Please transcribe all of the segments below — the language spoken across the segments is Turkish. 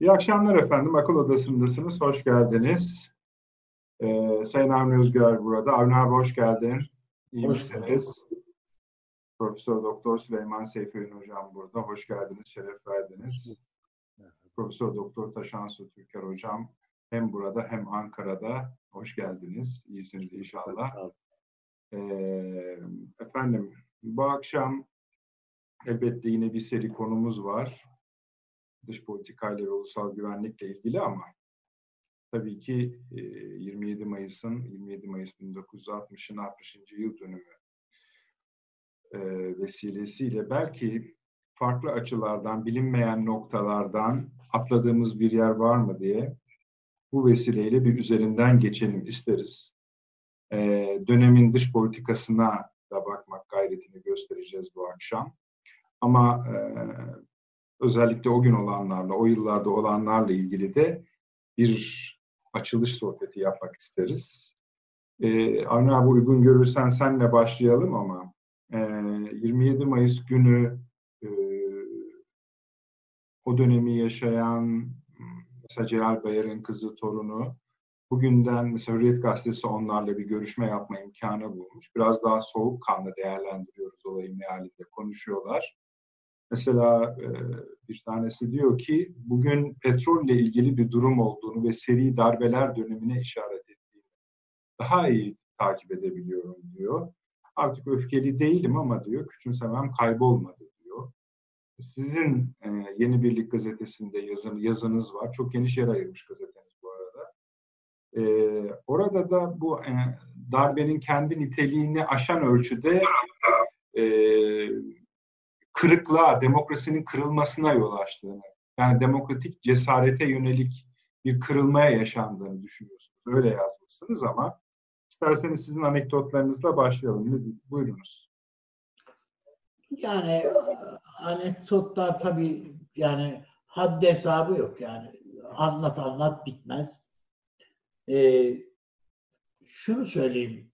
İyi akşamlar efendim. Akıl Odası'ndasınız. Hoş geldiniz. Ee, Sayın Avni Özgür burada. Avni abi hoş geldin. İyi hoş misiniz? Profesör Doktor Süleyman Seyfi Hocam burada. Hoş geldiniz, şeref verdiniz. Profesör Doktor Taşan Su Türker Hocam hem burada hem Ankara'da. Hoş geldiniz. İyisiniz inşallah. Ee, efendim bu akşam elbette yine bir seri konumuz var dış politikayla ve ulusal güvenlikle ilgili ama tabii ki 27 Mayıs'ın 27 Mayıs 1960'ın 60. yıl dönümü vesilesiyle belki farklı açılardan, bilinmeyen noktalardan atladığımız bir yer var mı diye bu vesileyle bir üzerinden geçelim isteriz. Dönemin dış politikasına da bakmak gayretini göstereceğiz bu akşam. Ama özellikle o gün olanlarla, o yıllarda olanlarla ilgili de bir açılış sohbeti yapmak isteriz. Ee, Avni abi uygun görürsen senle başlayalım ama e, 27 Mayıs günü e, o dönemi yaşayan mesela Celal Bayar'ın kızı, torunu bugünden mesela Hürriyet Gazetesi onlarla bir görüşme yapma imkanı bulmuş. Biraz daha soğukkanlı değerlendiriyoruz olayı mealinde konuşuyorlar. Mesela e, bir tanesi diyor ki bugün petrolle ilgili bir durum olduğunu ve seri darbeler dönemine işaret ettiğini daha iyi takip edebiliyorum diyor. Artık öfkeli değilim ama diyor küçümsemem kaybolmadı diyor. Sizin e, Yeni Birlik gazetesinde yazın, yazınız var. Çok geniş yer ayırmış gazeteniz bu arada. E, orada da bu darbenin kendi niteliğini aşan ölçüde e, kırıklığa, demokrasinin kırılmasına yol açtığını, yani demokratik cesarete yönelik bir kırılmaya yaşandığını düşünüyorsunuz. Öyle yazmışsınız ama isterseniz sizin anekdotlarınızla başlayalım. Buyurunuz. Yani anekdotlar tabii yani haddi hesabı yok yani. Anlat anlat bitmez. Ee, şunu söyleyeyim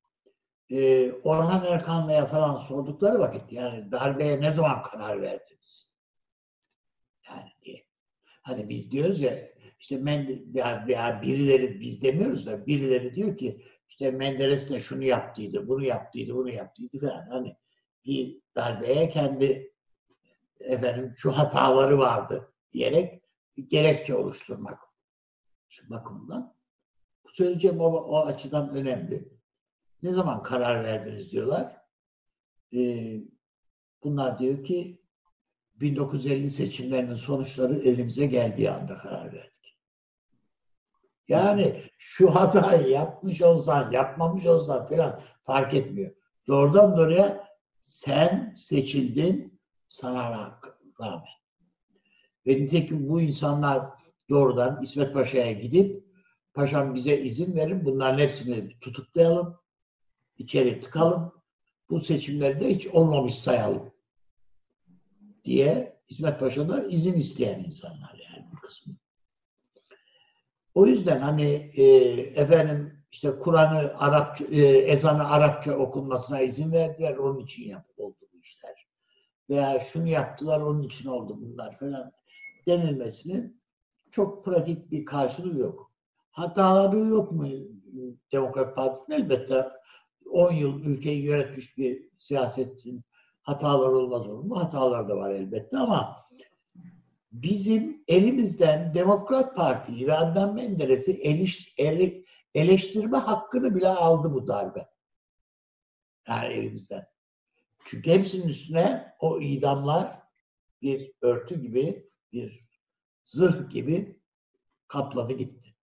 e, Orhan Erkanlı'ya falan sordukları vakit yani darbeye ne zaman karar verdiniz? Yani diye. Hani biz diyoruz ya işte men, ya, ya birileri biz demiyoruz da birileri diyor ki işte Menderes de şunu yaptıydı, bunu yaptıydı, bunu yaptıydı falan. Hani bir darbeye kendi efendim şu hataları vardı diyerek gerekçe oluşturmak bakımından. Bu söyleyeceğim o, o açıdan önemli. Ne zaman karar verdiniz diyorlar. Ee, bunlar diyor ki 1950 seçimlerinin sonuçları elimize geldiği anda karar verdik. Yani şu hatayı yapmış olsan, yapmamış olsan falan fark etmiyor. Doğrudan doğruya sen seçildin sana rağmen. Ve nitekim bu insanlar doğrudan İsmet Paşa'ya gidip Paşam bize izin verin bunların hepsini tutuklayalım içeri tıkalım. Bu seçimlerde hiç olmamış sayalım diye İsmet Paşa'dan izin isteyen insanlar yani bir kısmı. O yüzden hani e, efendim işte Kur'an'ı Arapça, e, ezanı Arapça okunmasına izin verdiler. Onun için yap, oldu bu işler. Veya şunu yaptılar onun için oldu bunlar falan denilmesinin çok pratik bir karşılığı yok. Hataları yok mu Demokrat Parti'nin? Elbette 10 yıl ülkeyi yönetmiş bir siyasetin hatalar olmaz olur mu? Hatalar da var elbette ama bizim elimizden Demokrat Parti'yi ve Adnan Menderes'i eleştirme hakkını bile aldı bu darbe. Yani elimizden. Çünkü hepsinin üstüne o idamlar bir örtü gibi, bir zırh gibi kapladı gitti.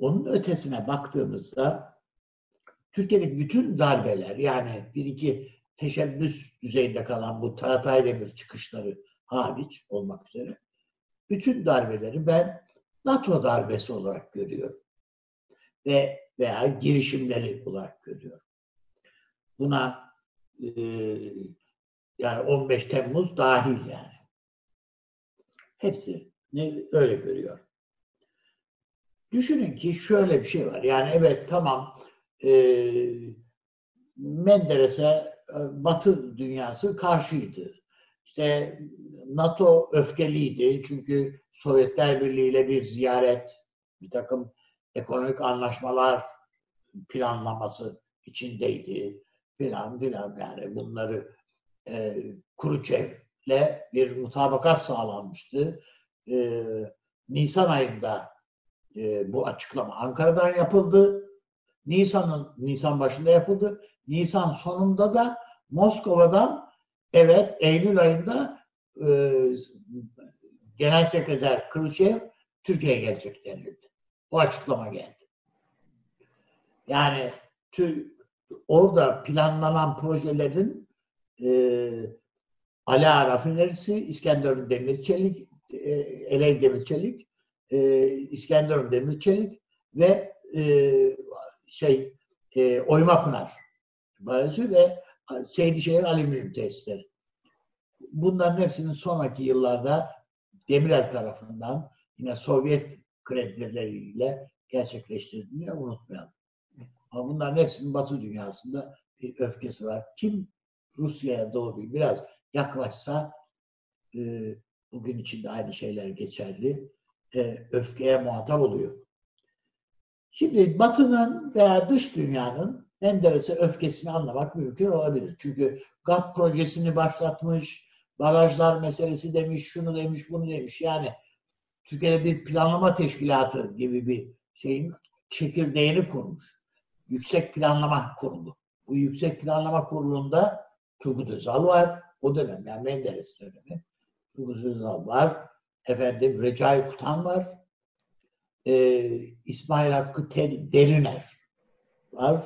Onun ötesine baktığımızda Türkiye'deki bütün darbeler yani bir iki teşebbüs düzeyinde kalan bu Taratay Demir çıkışları hariç olmak üzere bütün darbeleri ben NATO darbesi olarak görüyorum. Ve veya girişimleri olarak görüyorum. Buna e, yani 15 Temmuz dahil yani. Hepsi ne öyle görüyor. Düşünün ki şöyle bir şey var. Yani evet tamam e, Menderes'e e, Batı dünyası karşıydı. İşte NATO öfkeliydi çünkü Sovyetler Birliği ile bir ziyaret, bir takım ekonomik anlaşmalar planlaması içindeydi filan filan yani bunları e, Kuruçev'le bir mutabakat sağlanmıştı. E, Nisan ayında e, bu açıklama Ankara'dan yapıldı. Nisan'ın Nisan başında yapıldı. Nisan sonunda da Moskova'dan evet Eylül ayında e, Genel Sekreter Khrushchev Türkiye'ye gelecek denildi. O açıklama geldi. Yani orada planlanan projelerin e, Ala Rafinerisi, İskenderun Demirçelik, e, Eley Demirçelik, e, İskenderun Demirçelik ve e, şey e, Oymapınar Barajı ve Seydişehir Alüminyum Tesisleri. Bunların hepsinin sonraki yıllarda Demirel tarafından yine Sovyet kredileriyle gerçekleştirildiğini unutmayalım. Ama bunların hepsinin Batı dünyasında bir öfkesi var. Kim Rusya'ya doğru biraz yaklaşsa e, bugün içinde aynı şeyler geçerli. E, öfkeye muhatap oluyor. Şimdi Batı'nın veya dış dünyanın Menderes'e öfkesini anlamak mümkün olabilir. Çünkü GAP projesini başlatmış, barajlar meselesi demiş, şunu demiş, bunu demiş. Yani Türkiye'de bir planlama teşkilatı gibi bir şeyin çekirdeğini kurmuş. Yüksek Planlama Kurulu. Bu Yüksek Planlama Kurulu'nda Turgut Özal var. O dönem yani Menderes dönemi. Turgut Özal var. Efendim Recai Kutan var. Ee, İsmail Hakkı Deriner var.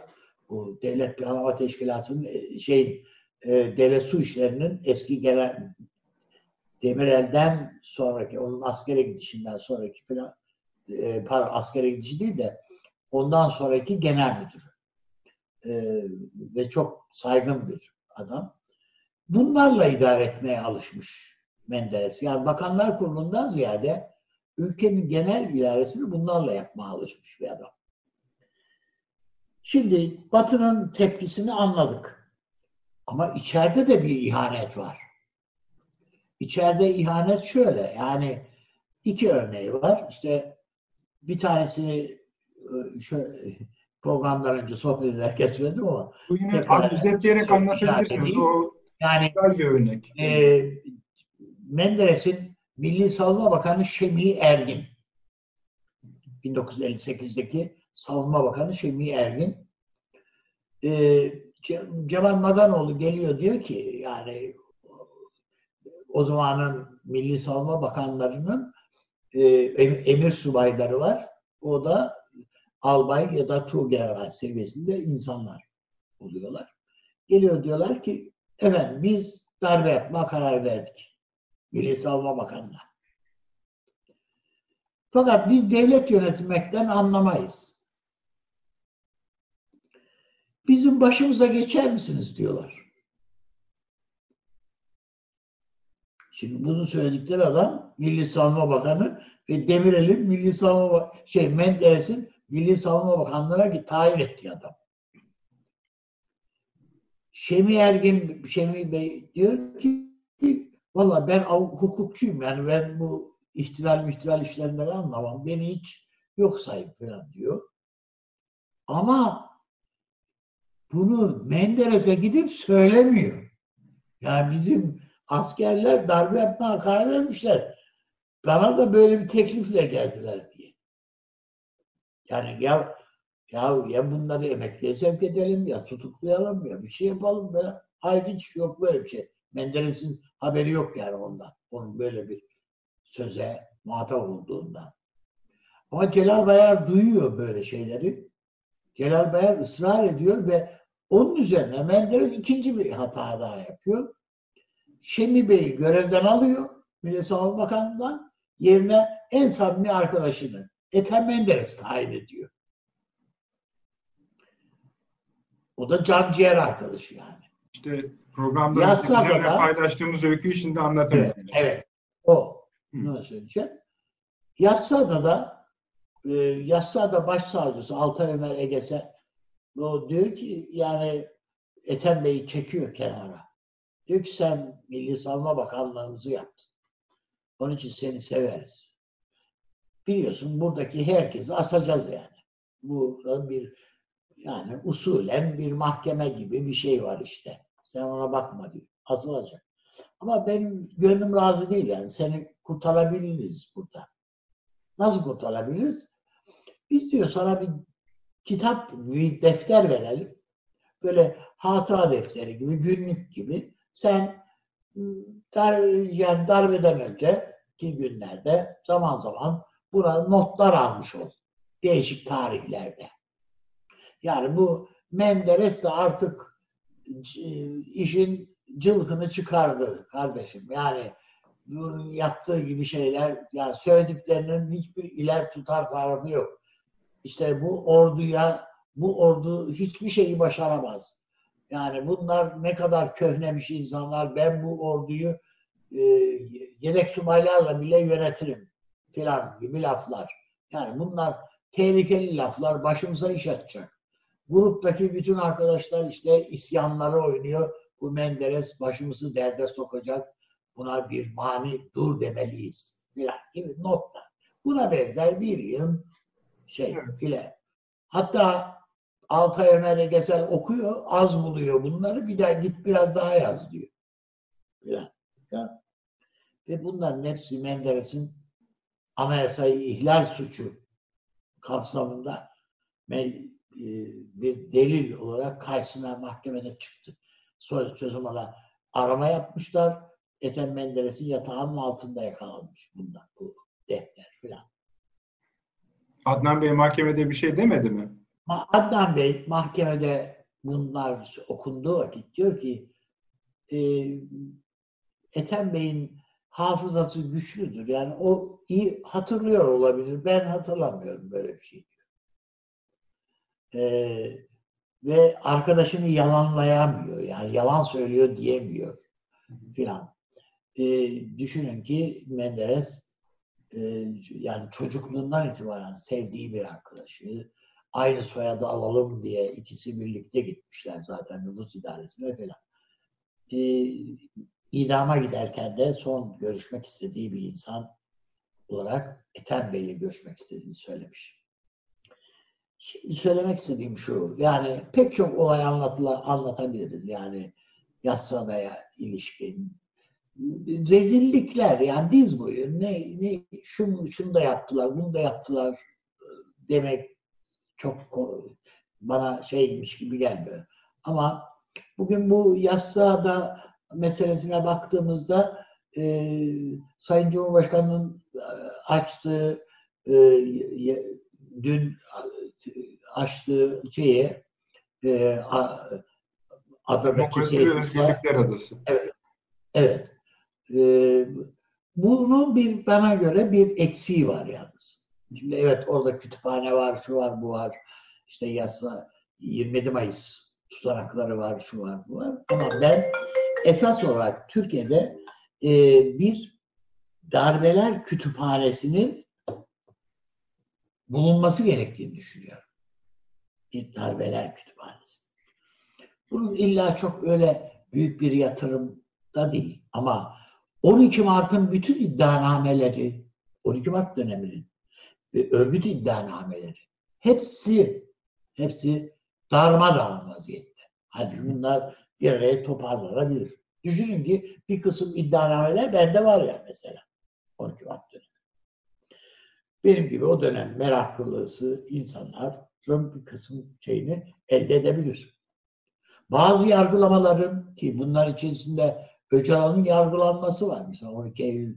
Bu Devlet Planlama Teşkilatı'nın e, şey e, devlet su işlerinin eski gelen Demirel'den sonraki, onun askere gidişinden sonraki falan, e, pardon askere gidişi değil de ondan sonraki genel müdürü. E, ve çok saygın bir adam. Bunlarla idare etmeye alışmış Menderes. Yani Bakanlar Kurulu'ndan ziyade ülkenin genel idaresini bunlarla yapmaya alışmış bir adam. Şimdi Batı'nın tepkisini anladık. Ama içeride de bir ihanet var. İçeride ihanet şöyle yani iki örneği var. İşte bir tanesini e, şu programlar önce sohbet ederken söyledim ama bu yine özetleyerek şey, anlatabilirsiniz. O yani güzel bir örnek. E, Menderes'in Milli Savunma Bakanı Şemi Ergin 1958'deki Savunma Bakanı Şemi Ergin e, Cemal Madanoğlu geliyor diyor ki yani o zamanın Milli Savunma Bakanlarının e, emir subayları var. O da albay ya da tuğgeneral seviyesinde insanlar oluyorlar. Geliyor diyorlar ki efendim biz darbe yapma karar verdik. Milli Savunma Bakanı'na. Fakat biz devlet yönetmekten anlamayız. Bizim başımıza geçer misiniz diyorlar. Şimdi bunu söyledikleri adam Milli Savunma Bakanı ve Demirel'in Milli Savunma şey Menderes'in Milli Savunma Bakanlığı'na tayin ettiği adam. Şemi Ergin, Şemi Bey diyor ki valla ben hukukçuyum yani ben bu ihtilal ihtilal işlerinden anlamam. Beni hiç yok sayın falan diyor. Ama bunu Menderes'e gidip söylemiyor. Yani bizim askerler darbe yapmaya karar vermişler. Bana da böyle bir teklifle geldiler diye. Yani ya ya ya bunları emekliye sevk edelim ya tutuklayalım ya bir şey yapalım ya. Hayır hiç yok böyle bir şey. Menderes'in haberi yok yani ondan. Onun böyle bir söze muhatap olduğundan. Ama Celal Bayar duyuyor böyle şeyleri. Celal Bayar ısrar ediyor ve onun üzerine Menderes ikinci bir hata daha yapıyor. Şemi Bey'i görevden alıyor Milli Savunma Bakanı'ndan yerine en samimi arkadaşını Ethem Menderes tayin ediyor. O da can ciğer arkadaşı yani. İşte programda üzerine paylaştığımız öyküyü şimdi anlatalım. Evet, evet. O. Ne söyleyeceğim? Yassıada e, Yassıada Başsavcısı Altay Ömer Egese o diyor ki yani Ethem Bey'i çekiyor kenara. Diyor ki sen Milli Savunma Bakanlığımızı yaptın. Onun için seni severiz. Biliyorsun buradaki herkesi asacağız yani. Bu bir yani usulen bir mahkeme gibi bir şey var işte. Sen ona bakma diyor. Asılacak. Ama benim gönlüm razı değil yani. Seni kurtarabiliriz burada. Nasıl kurtarabiliriz? Biz diyor sana bir kitap, bir defter verelim. Böyle hatıra defteri gibi, günlük gibi. Sen dar, yani darbeden önce ki günlerde zaman zaman buna notlar almış ol. Değişik tarihlerde. Yani bu Menderes de artık işin cılkını çıkardı kardeşim. Yani bunun yaptığı gibi şeyler, yani söylediklerinin hiçbir iler tutar tarafı yok. İşte bu orduya, bu ordu hiçbir şeyi başaramaz. Yani bunlar ne kadar köhnemiş insanlar, ben bu orduyu e, yedek subaylarla bile yönetirim filan gibi laflar. Yani bunlar tehlikeli laflar, başımıza iş açacak. Gruptaki bütün arkadaşlar işte isyanları oynuyor. Bu Menderes başımızı derde sokacak. Buna bir mani dur demeliyiz. Filan gibi notlar. Buna benzer bir yığın şey bile. Hatta Altay Ömer Egesel okuyor, az buluyor bunları. Bir daha git biraz daha yaz diyor. Filan. Ya. Ve bunların hepsi Menderes'in anayasayı ihlal suçu kapsamında bir delil olarak karşısına mahkemede çıktı. Sonra çözüm ala arama yapmışlar. Ethem Menderes'in yatağının altında yakalanmış bundan bu defter filan. Adnan Bey mahkemede bir şey demedi mi? Adnan Bey mahkemede bunlar okunduğu vakit diyor ki e, Ethem Bey'in hafızası güçlüdür. Yani o iyi hatırlıyor olabilir. Ben hatırlamıyorum böyle bir şey e, ve arkadaşını yalanlayamıyor. Yani yalan söylüyor diyemiyor filan. E, düşünün ki Menderes e, yani çocukluğundan itibaren sevdiği bir arkadaşı aynı soyadı alalım diye ikisi birlikte gitmişler zaten nüfus idaresine falan. E, idama giderken de son görüşmek istediği bir insan olarak Ethem Bey'le görüşmek istediğini söylemiş. Şimdi söylemek istediğim şu, yani pek çok olay anlatıla, anlatabiliriz yani Yassıada'ya ilişkin. Rezillikler yani diz boyu ne, ne şunu, şunu da yaptılar, bunu da yaptılar demek çok bana şeymiş gibi gelmiyor. Ama bugün bu Yassıada meselesine baktığımızda e, Sayın Cumhurbaşkanı'nın e, açtığı e, dün açtığı şeye e, adadaki tesise Adası. Evet. Evet. E, bunun bir bana göre bir eksiği var yalnız. Şimdi evet orada kütüphane var, şu var, bu var. İşte yasa 27 Mayıs tutanakları var, şu var, bu var. Ama ben esas olarak Türkiye'de e, bir darbeler kütüphanesinin bulunması gerektiğini düşünüyorum. Bir darbeler kütüphanesi. Bunun illa çok öyle büyük bir yatırım da değil. Ama 12 Mart'ın bütün iddianameleri, 12 Mart döneminin ve örgüt iddianameleri hepsi hepsi darmadağın vaziyette. Hadi bunlar bir araya toparlanabilir. Düşünün ki bir kısım iddianameler bende var ya mesela. 12 Mart dönemi. Benim gibi o dönem meraklısı insanların bir kısım şeyini elde edebilir. Bazı yargılamaların ki bunlar içerisinde Öcalan'ın yargılanması var. Mesela 12 Eylül,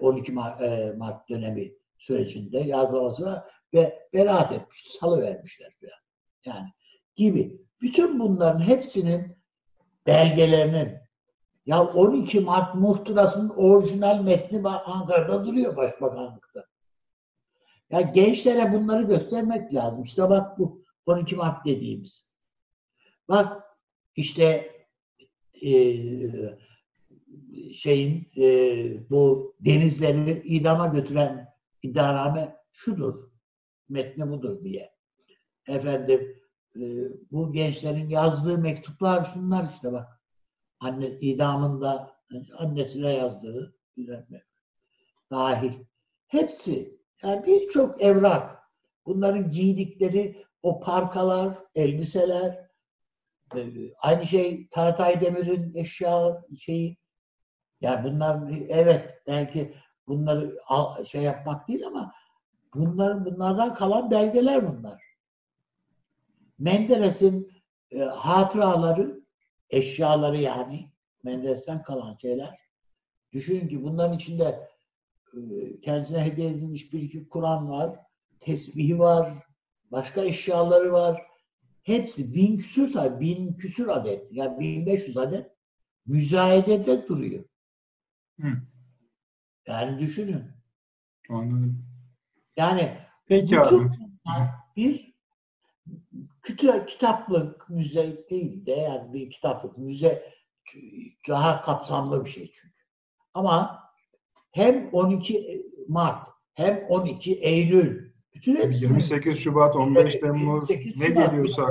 12 Mart, e, Mart dönemi sürecinde yargılaması var ve beraat etmiş, salı vermişler. Yani gibi. Bütün bunların hepsinin belgelerinin ya 12 Mart muhtırasının orijinal metni Ankara'da duruyor başbakanlıkta. Ya gençlere bunları göstermek lazım. İşte bak bu 12 Mart dediğimiz. Bak işte e, şeyin e, bu denizleri idama götüren iddianame şudur. Metni budur diye. Efendim e, bu gençlerin yazdığı mektuplar şunlar işte bak. anne idamında annesine yazdığı bilmem dahil. Hepsi yani birçok evrak bunların giydikleri o parkalar, elbiseler e, aynı şey Taratay Demir'in eşya şeyi yani bunlar evet belki bunları şey yapmak değil ama bunların bunlardan kalan belgeler bunlar. Menderes'in e, hatıraları, eşyaları yani Menderes'ten kalan şeyler. Düşünün ki bunların içinde kendisine hediye edilmiş bir iki Kur'an var, tesbihi var, başka eşyaları var. Hepsi bin küsür bin küsür adet, yani 1500 adet müzayedede duruyor. Hı. Yani düşünün. Anladım. Yani Peki abi. bir kütü, kitaplık müze değil de yani bir kitaplık müze daha kapsamlı bir şey çünkü. Ama hem 12 Mart hem 12 Eylül bütün hepsi 28 Şubat, 15 Temmuz 28 ne Şubat geliyorsa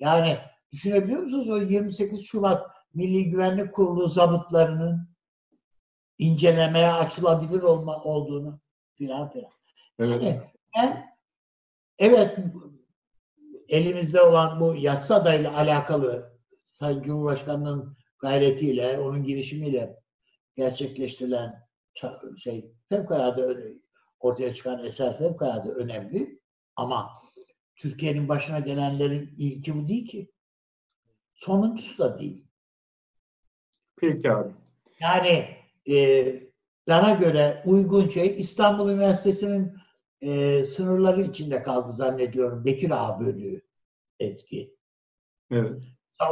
yani düşünebiliyor musunuz o 28 Şubat Milli Güvenlik Kurulu zabıtlarının incelemeye açılabilir olma, olduğunu filan filan. Evet. Yani ben evet elimizde olan bu yasada ile alakalı Sayın Cumhurbaşkanı'nın gayretiyle, onun girişimiyle gerçekleştirilen şey fevkalade ortaya çıkan eser fevkalade önemli ama Türkiye'nin başına gelenlerin ilki bu değil ki. Sonuncusu da değil. Peki abi. Yani e, bana göre uygun şey İstanbul Üniversitesi'nin e, sınırları içinde kaldı zannediyorum. Bekir Ağa bölüğü etki. Evet.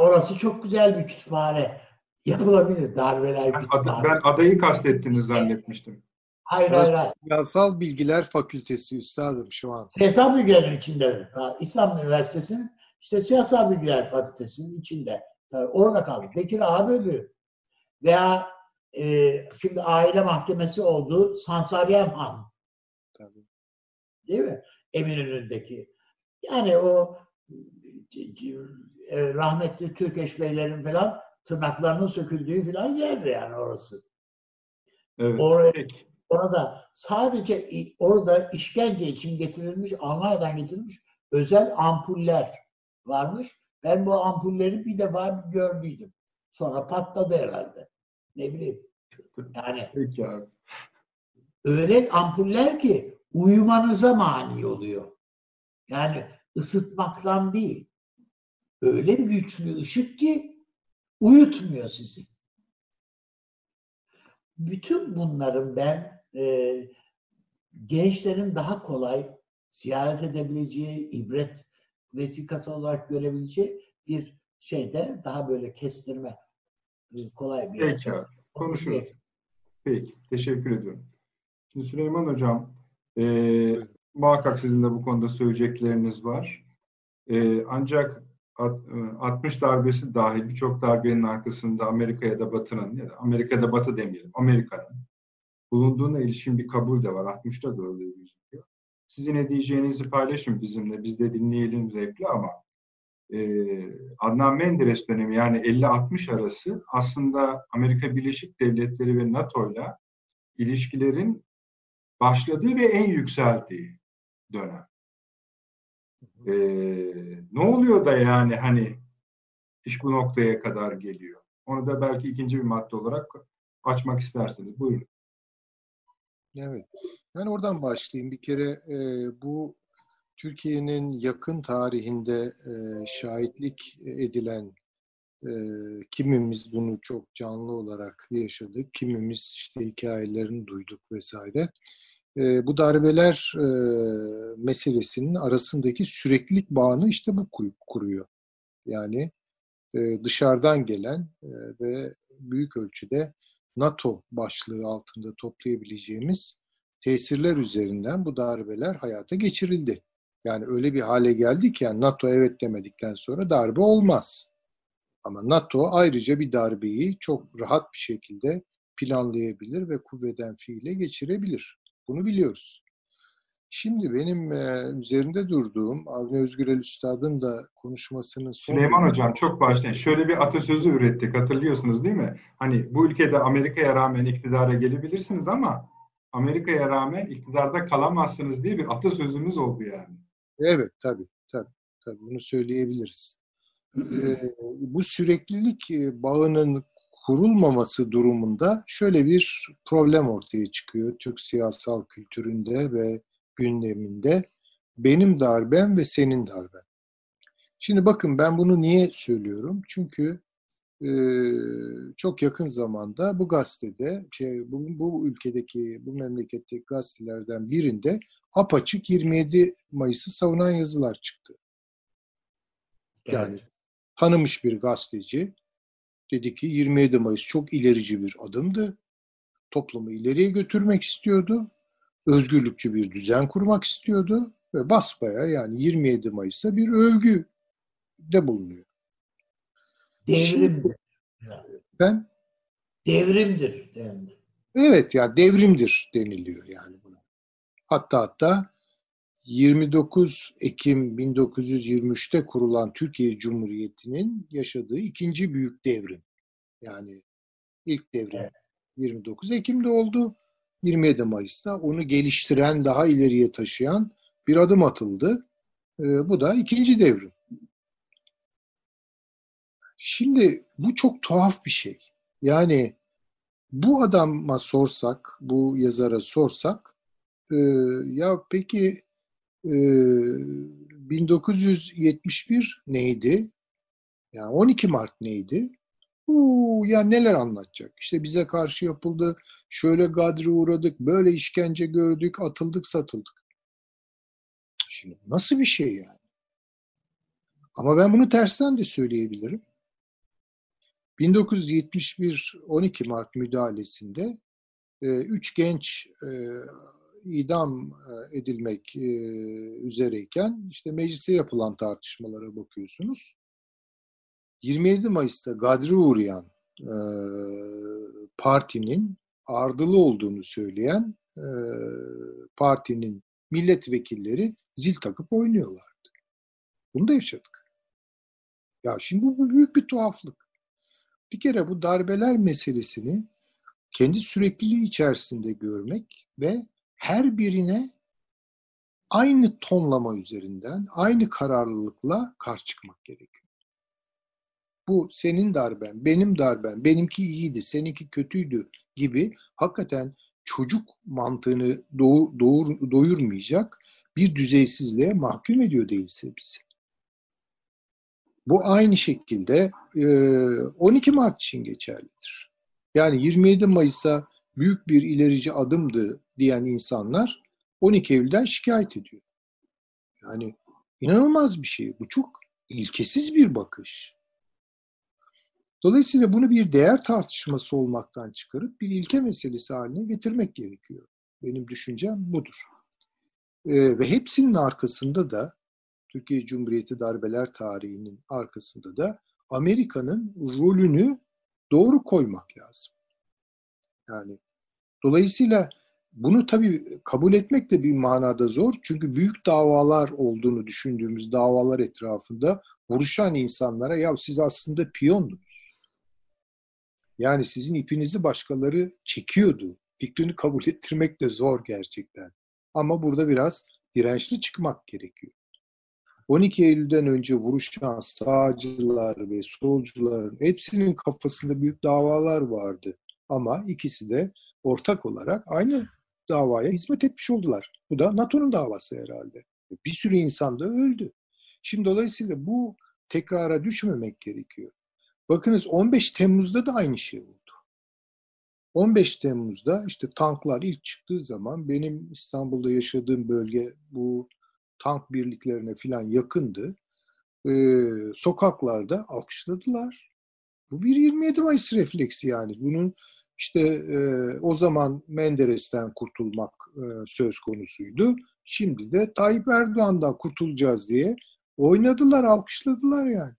Orası çok güzel bir kütüphane. Yapılabilir darbeler ben, ad, ben adayı kastettiniz zannetmiştim. Hayır hayır hayır. Siyasal Bilgiler Fakültesi üstadım şu an. Siyasal Bilgiler'in içinde. İslam Üniversitesi'nin işte Siyasal Bilgiler Fakültesi'nin içinde. Tabii orada kaldı. Bekir Ağa bölüğü. Veya e, şimdi aile mahkemesi oldu Sansaryan Han. Tabii. Değil mi? Eminönü'ndeki. Yani o e, rahmetli Türkeş Beylerin falan tırnaklarının söküldüğü falan yerdi yani orası. Evet. Oraya, orada sadece orada işkence için getirilmiş, Almanya'dan getirilmiş özel ampuller varmış. Ben bu ampulleri bir defa gördüydüm. Sonra patladı herhalde. Ne bileyim. Yani Peki abi. öyle ampuller ki uyumanıza mani oluyor. Yani ısıtmaktan değil. Öyle bir güçlü ışık ki uyutmuyor sizi. Bütün bunların ben e, gençlerin daha kolay ziyaret edebileceği, ibret vesikası olarak görebileceği bir şeyde daha böyle kestirme e, kolay bir Peki abi. Konuşuruz. Peki. Teşekkür ediyorum. Şimdi Süleyman Hocam e, muhakkak sizin de bu konuda söyleyecekleriniz var. E, ancak 60 e, darbesi dahil birçok darbenin arkasında Amerika ya da Batı'nın ya da Amerika'da Batı demeyelim, Amerika'nın bulunduğuna ilişkin bir kabul de var. 60'ta da öyle gözüküyor. Sizin ne diyeceğinizi paylaşın bizimle. Biz de dinleyelim zevkli ama e, Adnan Menderes dönemi yani 50-60 arası aslında Amerika Birleşik Devletleri ve NATO ile ilişkilerin başladığı ve en yükseldiği dönem. Ee, ne oluyor da yani hani iş bu noktaya kadar geliyor? Onu da belki ikinci bir madde olarak açmak isterseniz. Buyurun. Evet. Ben oradan başlayayım. Bir kere e, bu Türkiye'nin yakın tarihinde e, şahitlik edilen e, kimimiz bunu çok canlı olarak yaşadık, kimimiz işte hikayelerini duyduk vesaire. E, bu darbeler e, meselesinin arasındaki süreklilik bağını işte bu kuruyor. Yani e, dışarıdan gelen e, ve büyük ölçüde NATO başlığı altında toplayabileceğimiz tesirler üzerinden bu darbeler hayata geçirildi. Yani öyle bir hale geldi ki yani NATO evet demedikten sonra darbe olmaz. Ama NATO ayrıca bir darbeyi çok rahat bir şekilde planlayabilir ve kuvveden fiile geçirebilir. Bunu biliyoruz. Şimdi benim e, üzerinde durduğum Avni Özgürel Üstad'ın da konuşmasının son... Süleyman bölümü... Hocam çok başlayın. Şöyle bir atasözü ürettik hatırlıyorsunuz değil mi? Hani bu ülkede Amerika'ya rağmen iktidara gelebilirsiniz ama Amerika'ya rağmen iktidarda kalamazsınız diye bir atasözümüz oldu yani. Evet tabii tabii. tabii bunu söyleyebiliriz. ee, bu süreklilik e, bağının kurulmaması durumunda şöyle bir problem ortaya çıkıyor Türk siyasal kültüründe ve gündeminde. Benim darbem ve senin darben. Şimdi bakın ben bunu niye söylüyorum? Çünkü e, çok yakın zamanda bu gazetede, şey, bu, bu ülkedeki, bu memleketteki gazetelerden birinde apaçık 27 Mayıs'ı savunan yazılar çıktı. Yani evet. tanımış bir gazeteci dedi ki 27 Mayıs çok ilerici bir adımdı. Toplumu ileriye götürmek istiyordu. Özgürlükçü bir düzen kurmak istiyordu ve basbaya yani 27 Mayıs'a bir övgü de bulunuyor. Devrimdir. Ben devrimdir dendi. Evet yani devrimdir deniliyor yani buna. Hatta hatta 29 Ekim 1923'te kurulan Türkiye Cumhuriyeti'nin yaşadığı ikinci büyük devrim. Yani ilk devrim evet. 29 Ekim'de oldu. 27 Mayıs'ta onu geliştiren, daha ileriye taşıyan bir adım atıldı. E, bu da ikinci devrim. Şimdi bu çok tuhaf bir şey. Yani bu adama sorsak, bu yazara sorsak, e, ya peki 1971 neydi? Yani 12 Mart neydi? Uuu ya neler anlatacak? İşte bize karşı yapıldı, şöyle gadri uğradık, böyle işkence gördük, atıldık, satıldık. Şimdi nasıl bir şey yani? Ama ben bunu tersten de söyleyebilirim. 1971 12 Mart müdahalesinde e, üç genç e, idam e, edilmek e, üzereyken işte mecliste yapılan tartışmalara bakıyorsunuz. 27 Mayıs'ta gadri uğrayan e, partinin ardılı olduğunu söyleyen partinin milletvekilleri zil takıp oynuyorlardı. Bunu da yaşadık. Ya şimdi bu büyük bir tuhaflık. Bir kere bu darbeler meselesini kendi sürekliliği içerisinde görmek ve her birine aynı tonlama üzerinden, aynı kararlılıkla karşı çıkmak gerekiyor. Bu senin darben, benim darben, benimki iyiydi, seninki kötüydü gibi hakikaten çocuk mantığını doğur, doğur, doyurmayacak bir düzeysizliğe mahkum ediyor değilse bizi. Bu aynı şekilde 12 Mart için geçerlidir. Yani 27 Mayıs'a büyük bir ilerici adımdı diyen insanlar 12 Eylül'den şikayet ediyor. Yani inanılmaz bir şey. Bu çok ilkesiz bir bakış. Dolayısıyla bunu bir değer tartışması olmaktan çıkarıp bir ilke meselesi haline getirmek gerekiyor. Benim düşüncem budur. Ee, ve hepsinin arkasında da Türkiye Cumhuriyeti darbeler tarihinin arkasında da Amerika'nın rolünü doğru koymak lazım. Yani dolayısıyla bunu tabii kabul etmek de bir manada zor. Çünkü büyük davalar olduğunu düşündüğümüz davalar etrafında vuruşan insanlara ya siz aslında piyondunuz. Yani sizin ipinizi başkaları çekiyordu. Fikrini kabul ettirmek de zor gerçekten. Ama burada biraz dirençli çıkmak gerekiyor. 12 Eylül'den önce vuruşan sağcılar ve solcuların hepsinin kafasında büyük davalar vardı. Ama ikisi de ortak olarak aynı davaya hizmet etmiş oldular. Bu da NATO'nun davası herhalde. Bir sürü insan da öldü. Şimdi dolayısıyla bu tekrara düşmemek gerekiyor. Bakınız 15 Temmuz'da da aynı şey oldu. 15 Temmuz'da işte tanklar ilk çıktığı zaman benim İstanbul'da yaşadığım bölge bu tank birliklerine falan yakındı. Ee, sokaklarda alkışladılar. Bu bir 27 Mayıs refleksi yani. Bunun işte e, o zaman Menderes'ten kurtulmak e, söz konusuydu. Şimdi de Tayyip Erdoğan'dan kurtulacağız diye oynadılar, alkışladılar yani.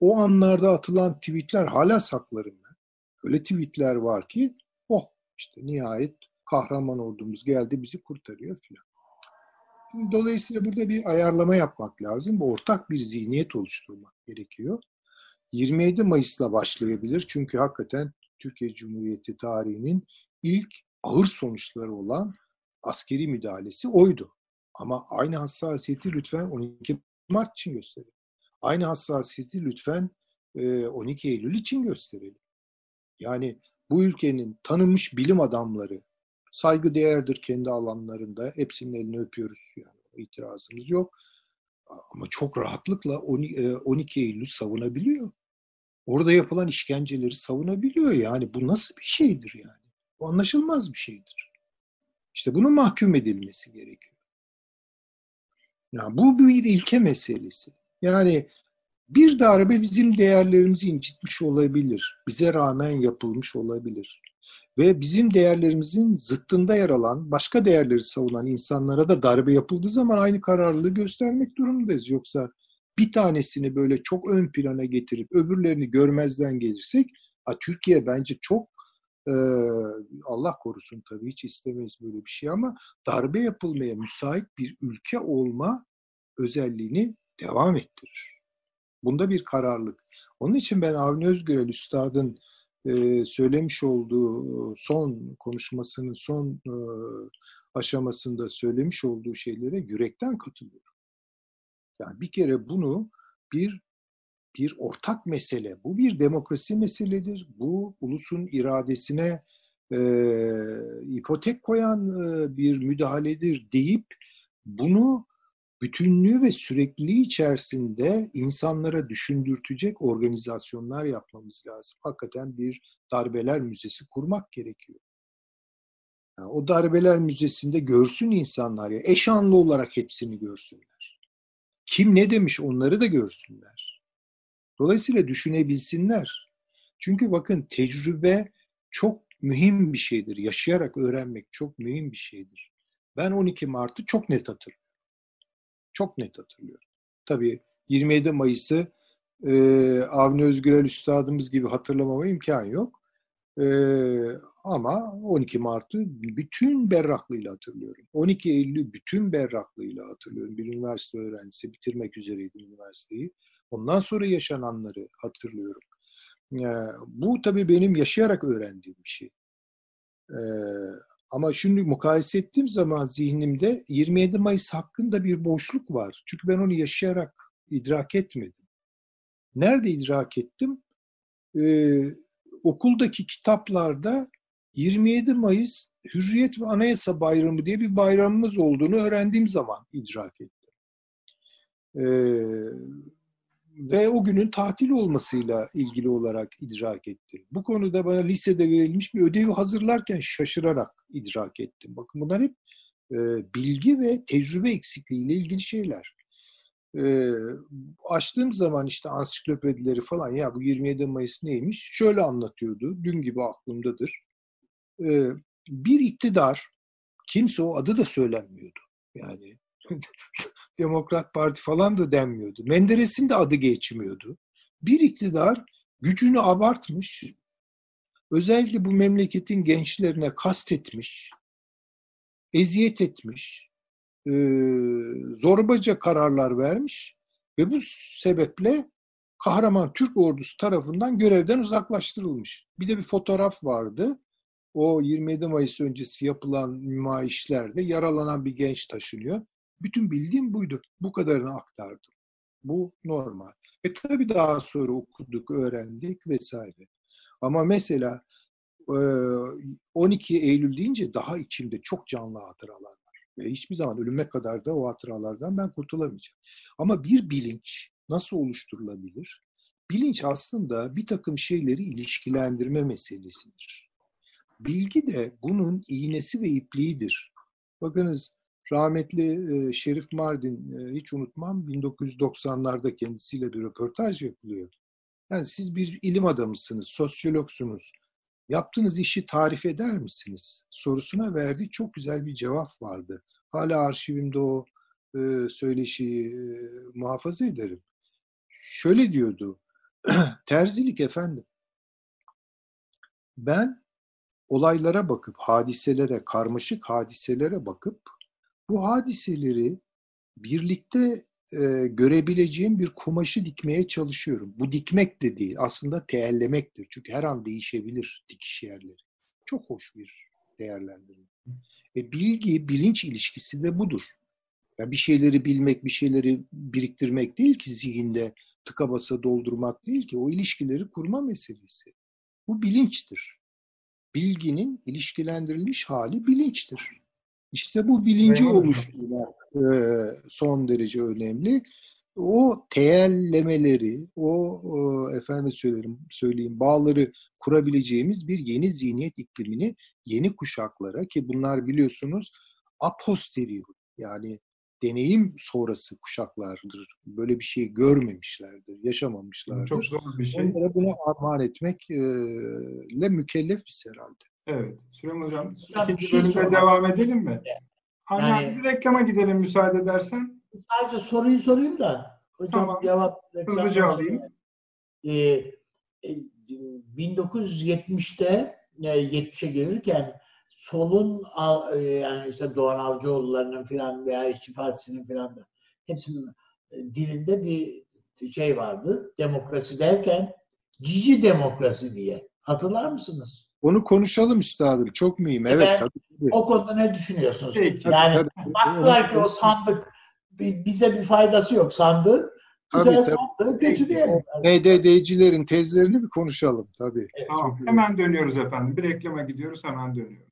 O anlarda atılan tweetler hala saklarım ben. Öyle tweetler var ki oh işte nihayet kahraman ordumuz geldi bizi kurtarıyor filan. Dolayısıyla burada bir ayarlama yapmak lazım. Bu ortak bir zihniyet oluşturmak gerekiyor. 27 Mayıs'la başlayabilir. Çünkü hakikaten Türkiye Cumhuriyeti tarihinin ilk ağır sonuçları olan askeri müdahalesi oydu. Ama aynı hassasiyeti lütfen 12 Mart için gösterelim. Aynı hassasiyeti lütfen 12 Eylül için gösterelim. Yani bu ülkenin tanınmış bilim adamları saygı değerdir kendi alanlarında. Hepsinin elini öpüyoruz yani itirazımız yok. Ama çok rahatlıkla 12 Eylül savunabiliyor. Orada yapılan işkenceleri savunabiliyor yani. Bu nasıl bir şeydir yani? Bu anlaşılmaz bir şeydir. İşte bunun mahkum edilmesi gerekiyor. Yani bu bir ilke meselesi. Yani bir darbe bizim değerlerimizi incitmiş olabilir. Bize rağmen yapılmış olabilir. Ve bizim değerlerimizin zıttında yer alan, başka değerleri savunan insanlara da darbe yapıldığı zaman aynı kararlılığı göstermek durumundayız. Yoksa bir tanesini böyle çok ön plana getirip öbürlerini görmezden gelirsek, ha, Türkiye bence çok e, Allah korusun tabii hiç istemeyiz böyle bir şey ama darbe yapılmaya müsait bir ülke olma özelliğini devam ettirir. Bunda bir kararlılık. Onun için ben Avni Özgürel Üstad'ın e, söylemiş olduğu son konuşmasının son e, aşamasında söylemiş olduğu şeylere yürekten katılıyorum. Yani bir kere bunu bir bir ortak mesele. Bu bir demokrasi meseledir. Bu ulusun iradesine e, ipotek koyan e, bir müdahaledir deyip bunu bütünlüğü ve sürekliliği içerisinde insanlara düşündürtecek organizasyonlar yapmamız lazım. Hakikaten bir darbeler müzesi kurmak gerekiyor. Yani o darbeler müzesinde görsün insanlar ya eşanlı olarak hepsini görsünler. Kim ne demiş onları da görsünler. Dolayısıyla düşünebilsinler. Çünkü bakın tecrübe çok mühim bir şeydir. Yaşayarak öğrenmek çok mühim bir şeydir. Ben 12 Mart'ı çok net hatırlıyorum. Çok net hatırlıyorum. Tabii 27 Mayıs'ı e, Avni Özgürel Üstadımız gibi hatırlamama imkan yok. E, ama 12 Mart'ı bütün berraklığıyla hatırlıyorum. 12 Eylül'ü bütün berraklığıyla hatırlıyorum. Bir üniversite öğrencisi bitirmek üzereydi üniversiteyi. Ondan sonra yaşananları hatırlıyorum. E, bu tabii benim yaşayarak öğrendiğim bir şey. E, ama şimdi mukayese ettiğim zaman zihnimde 27 Mayıs hakkında bir boşluk var. Çünkü ben onu yaşayarak idrak etmedim. Nerede idrak ettim? Ee, okuldaki kitaplarda 27 Mayıs Hürriyet ve Anayasa Bayramı diye bir bayramımız olduğunu öğrendiğim zaman idrak ettim. Ee, ve o günün tatil olmasıyla ilgili olarak idrak ettim. Bu konuda bana lisede verilmiş bir ödevi hazırlarken şaşırarak idrak ettim. Bakın bunlar hep e, bilgi ve tecrübe eksikliğiyle ilgili şeyler. E, açtığım zaman işte ansiklopedileri falan ya bu 27 Mayıs neymiş? Şöyle anlatıyordu. Dün gibi aklımdadır. E, bir iktidar, kimse o adı da söylenmiyordu. Yani Demokrat Parti falan da denmiyordu. Menderes'in de adı geçmiyordu. Bir iktidar gücünü abartmış, özellikle bu memleketin gençlerine kastetmiş, eziyet etmiş, e, zorbaca kararlar vermiş ve bu sebeple kahraman Türk ordusu tarafından görevden uzaklaştırılmış. Bir de bir fotoğraf vardı. O 27 Mayıs öncesi yapılan nümayişlerde yaralanan bir genç taşınıyor. Bütün bildiğim buydu. Bu kadarını aktardım. Bu normal. E tabii daha sonra okuduk, öğrendik vesaire. Ama mesela 12 Eylül deyince daha içimde çok canlı hatıralar var. Ve hiçbir zaman ölüme kadar da o hatıralardan ben kurtulamayacağım. Ama bir bilinç nasıl oluşturulabilir? Bilinç aslında bir takım şeyleri ilişkilendirme meselesidir. Bilgi de bunun iğnesi ve ipliğidir. Bakınız Rahmetli e, Şerif Mardin e, hiç unutmam 1990'larda kendisiyle bir röportaj yapılıyor. Yani siz bir ilim adamısınız, sosyologsunuz. Yaptığınız işi tarif eder misiniz? Sorusuna verdiği çok güzel bir cevap vardı. Hala arşivimde o e, söyleşiyi e, muhafaza ederim. Şöyle diyordu. Terzilik efendim. Ben olaylara bakıp, hadiselere, karmaşık hadiselere bakıp bu hadiseleri birlikte e, görebileceğim bir kumaşı dikmeye çalışıyorum. Bu dikmek de değil, aslında teellemektir. Çünkü her an değişebilir dikiş yerleri. Çok hoş bir değerlendirme. E, bilgi, bilinç ilişkisi de budur. Yani bir şeyleri bilmek, bir şeyleri biriktirmek değil ki zihinde tıka basa doldurmak değil ki. O ilişkileri kurma meselesi. Bu bilinçtir. Bilginin ilişkilendirilmiş hali bilinçtir. İşte bu bilinci oluşturmak e, son derece önemli. O teellemeleri, o, o efendim söylerim, söyleyeyim bağları kurabileceğimiz bir yeni zihniyet iklimini yeni kuşaklara ki bunlar biliyorsunuz a posteriori yani deneyim sonrası kuşaklardır. Böyle bir şey görmemişlerdir, yaşamamışlardır. Çok zor bir şey. Onlara bunu armağan etmekle mükellefiz herhalde. Evet. Süleyman Hocam, bir ikinci şey bölüme sormak devam edelim mi? Hani Yani- bir reklama gidelim müsaade edersen. Sadece soruyu sorayım da hocam Tamam. cevap Hızlıca alayım. Ee, e, 1970'te e, 70'e gelirken solun e, yani işte Doğan Avcıoğulları'nın filan veya İşçi Partisi'nin filan da hepsinin e, dilinde bir şey vardı. Demokrasi derken cici demokrasi diye. Hatırlar mısınız? Onu konuşalım üstadım. Çok mühim. Evet. Ben- tabii, tabii. O konuda ne düşünüyorsunuz? Peki. Yani Tabii, tabii. baktılar ki o sandık bi- bize bir faydası yok sandığı. Tabii, Bize tabii. sandığı kötüleyelim. NDD'cilerin tezlerini bir konuşalım tabii. Tamam. Hemen dönüyoruz efendim. Bir reklama gidiyoruz, hemen dönüyoruz.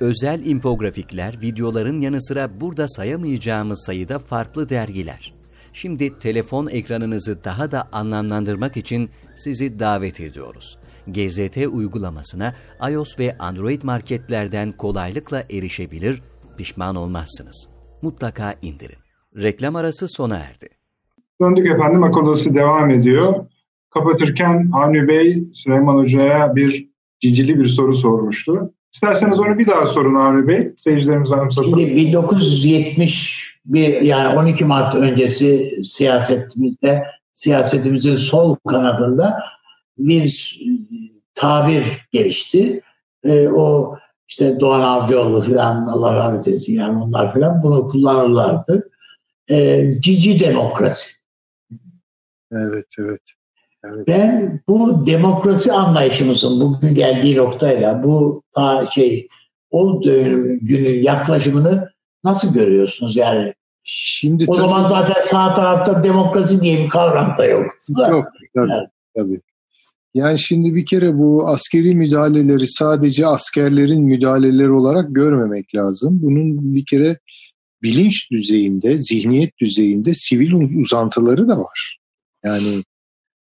Özel infografikler, videoların yanı sıra burada sayamayacağımız sayıda farklı dergiler. Şimdi telefon ekranınızı daha da anlamlandırmak için sizi davet ediyoruz. GZT uygulamasına iOS ve Android marketlerden kolaylıkla erişebilir, pişman olmazsınız. Mutlaka indirin. Reklam arası sona erdi. Döndük efendim. Akıl devam ediyor. Kapatırken Avni Bey Süleyman Hoca'ya bir cicili bir soru sormuştu. İsterseniz onu bir daha sorun Avni Bey. Seyircilerimiz anımsatalım. Şimdi 1970 bir yani 12 Mart öncesi siyasetimizde siyasetimizin sol kanadında bir tabir gelişti. Ee, o işte Doğan Avcıoğlu falan Allah rahmet eylesin yani onlar falan bunu kullanırlardı. Ee, cici demokrasi. Evet, evet. Evet. Ben bu demokrasi anlayışımızın bugün geldiği noktayla bu şey o dönem günün yaklaşımını nasıl görüyorsunuz yani? Şimdi O tabii- zaman zaten sağ tarafta demokrasi diye bir kavram da yok. Yok, tabii, Evet. tabii. Yani şimdi bir kere bu askeri müdahaleleri sadece askerlerin müdahaleleri olarak görmemek lazım. Bunun bir kere bilinç düzeyinde, zihniyet düzeyinde sivil uzantıları da var. Yani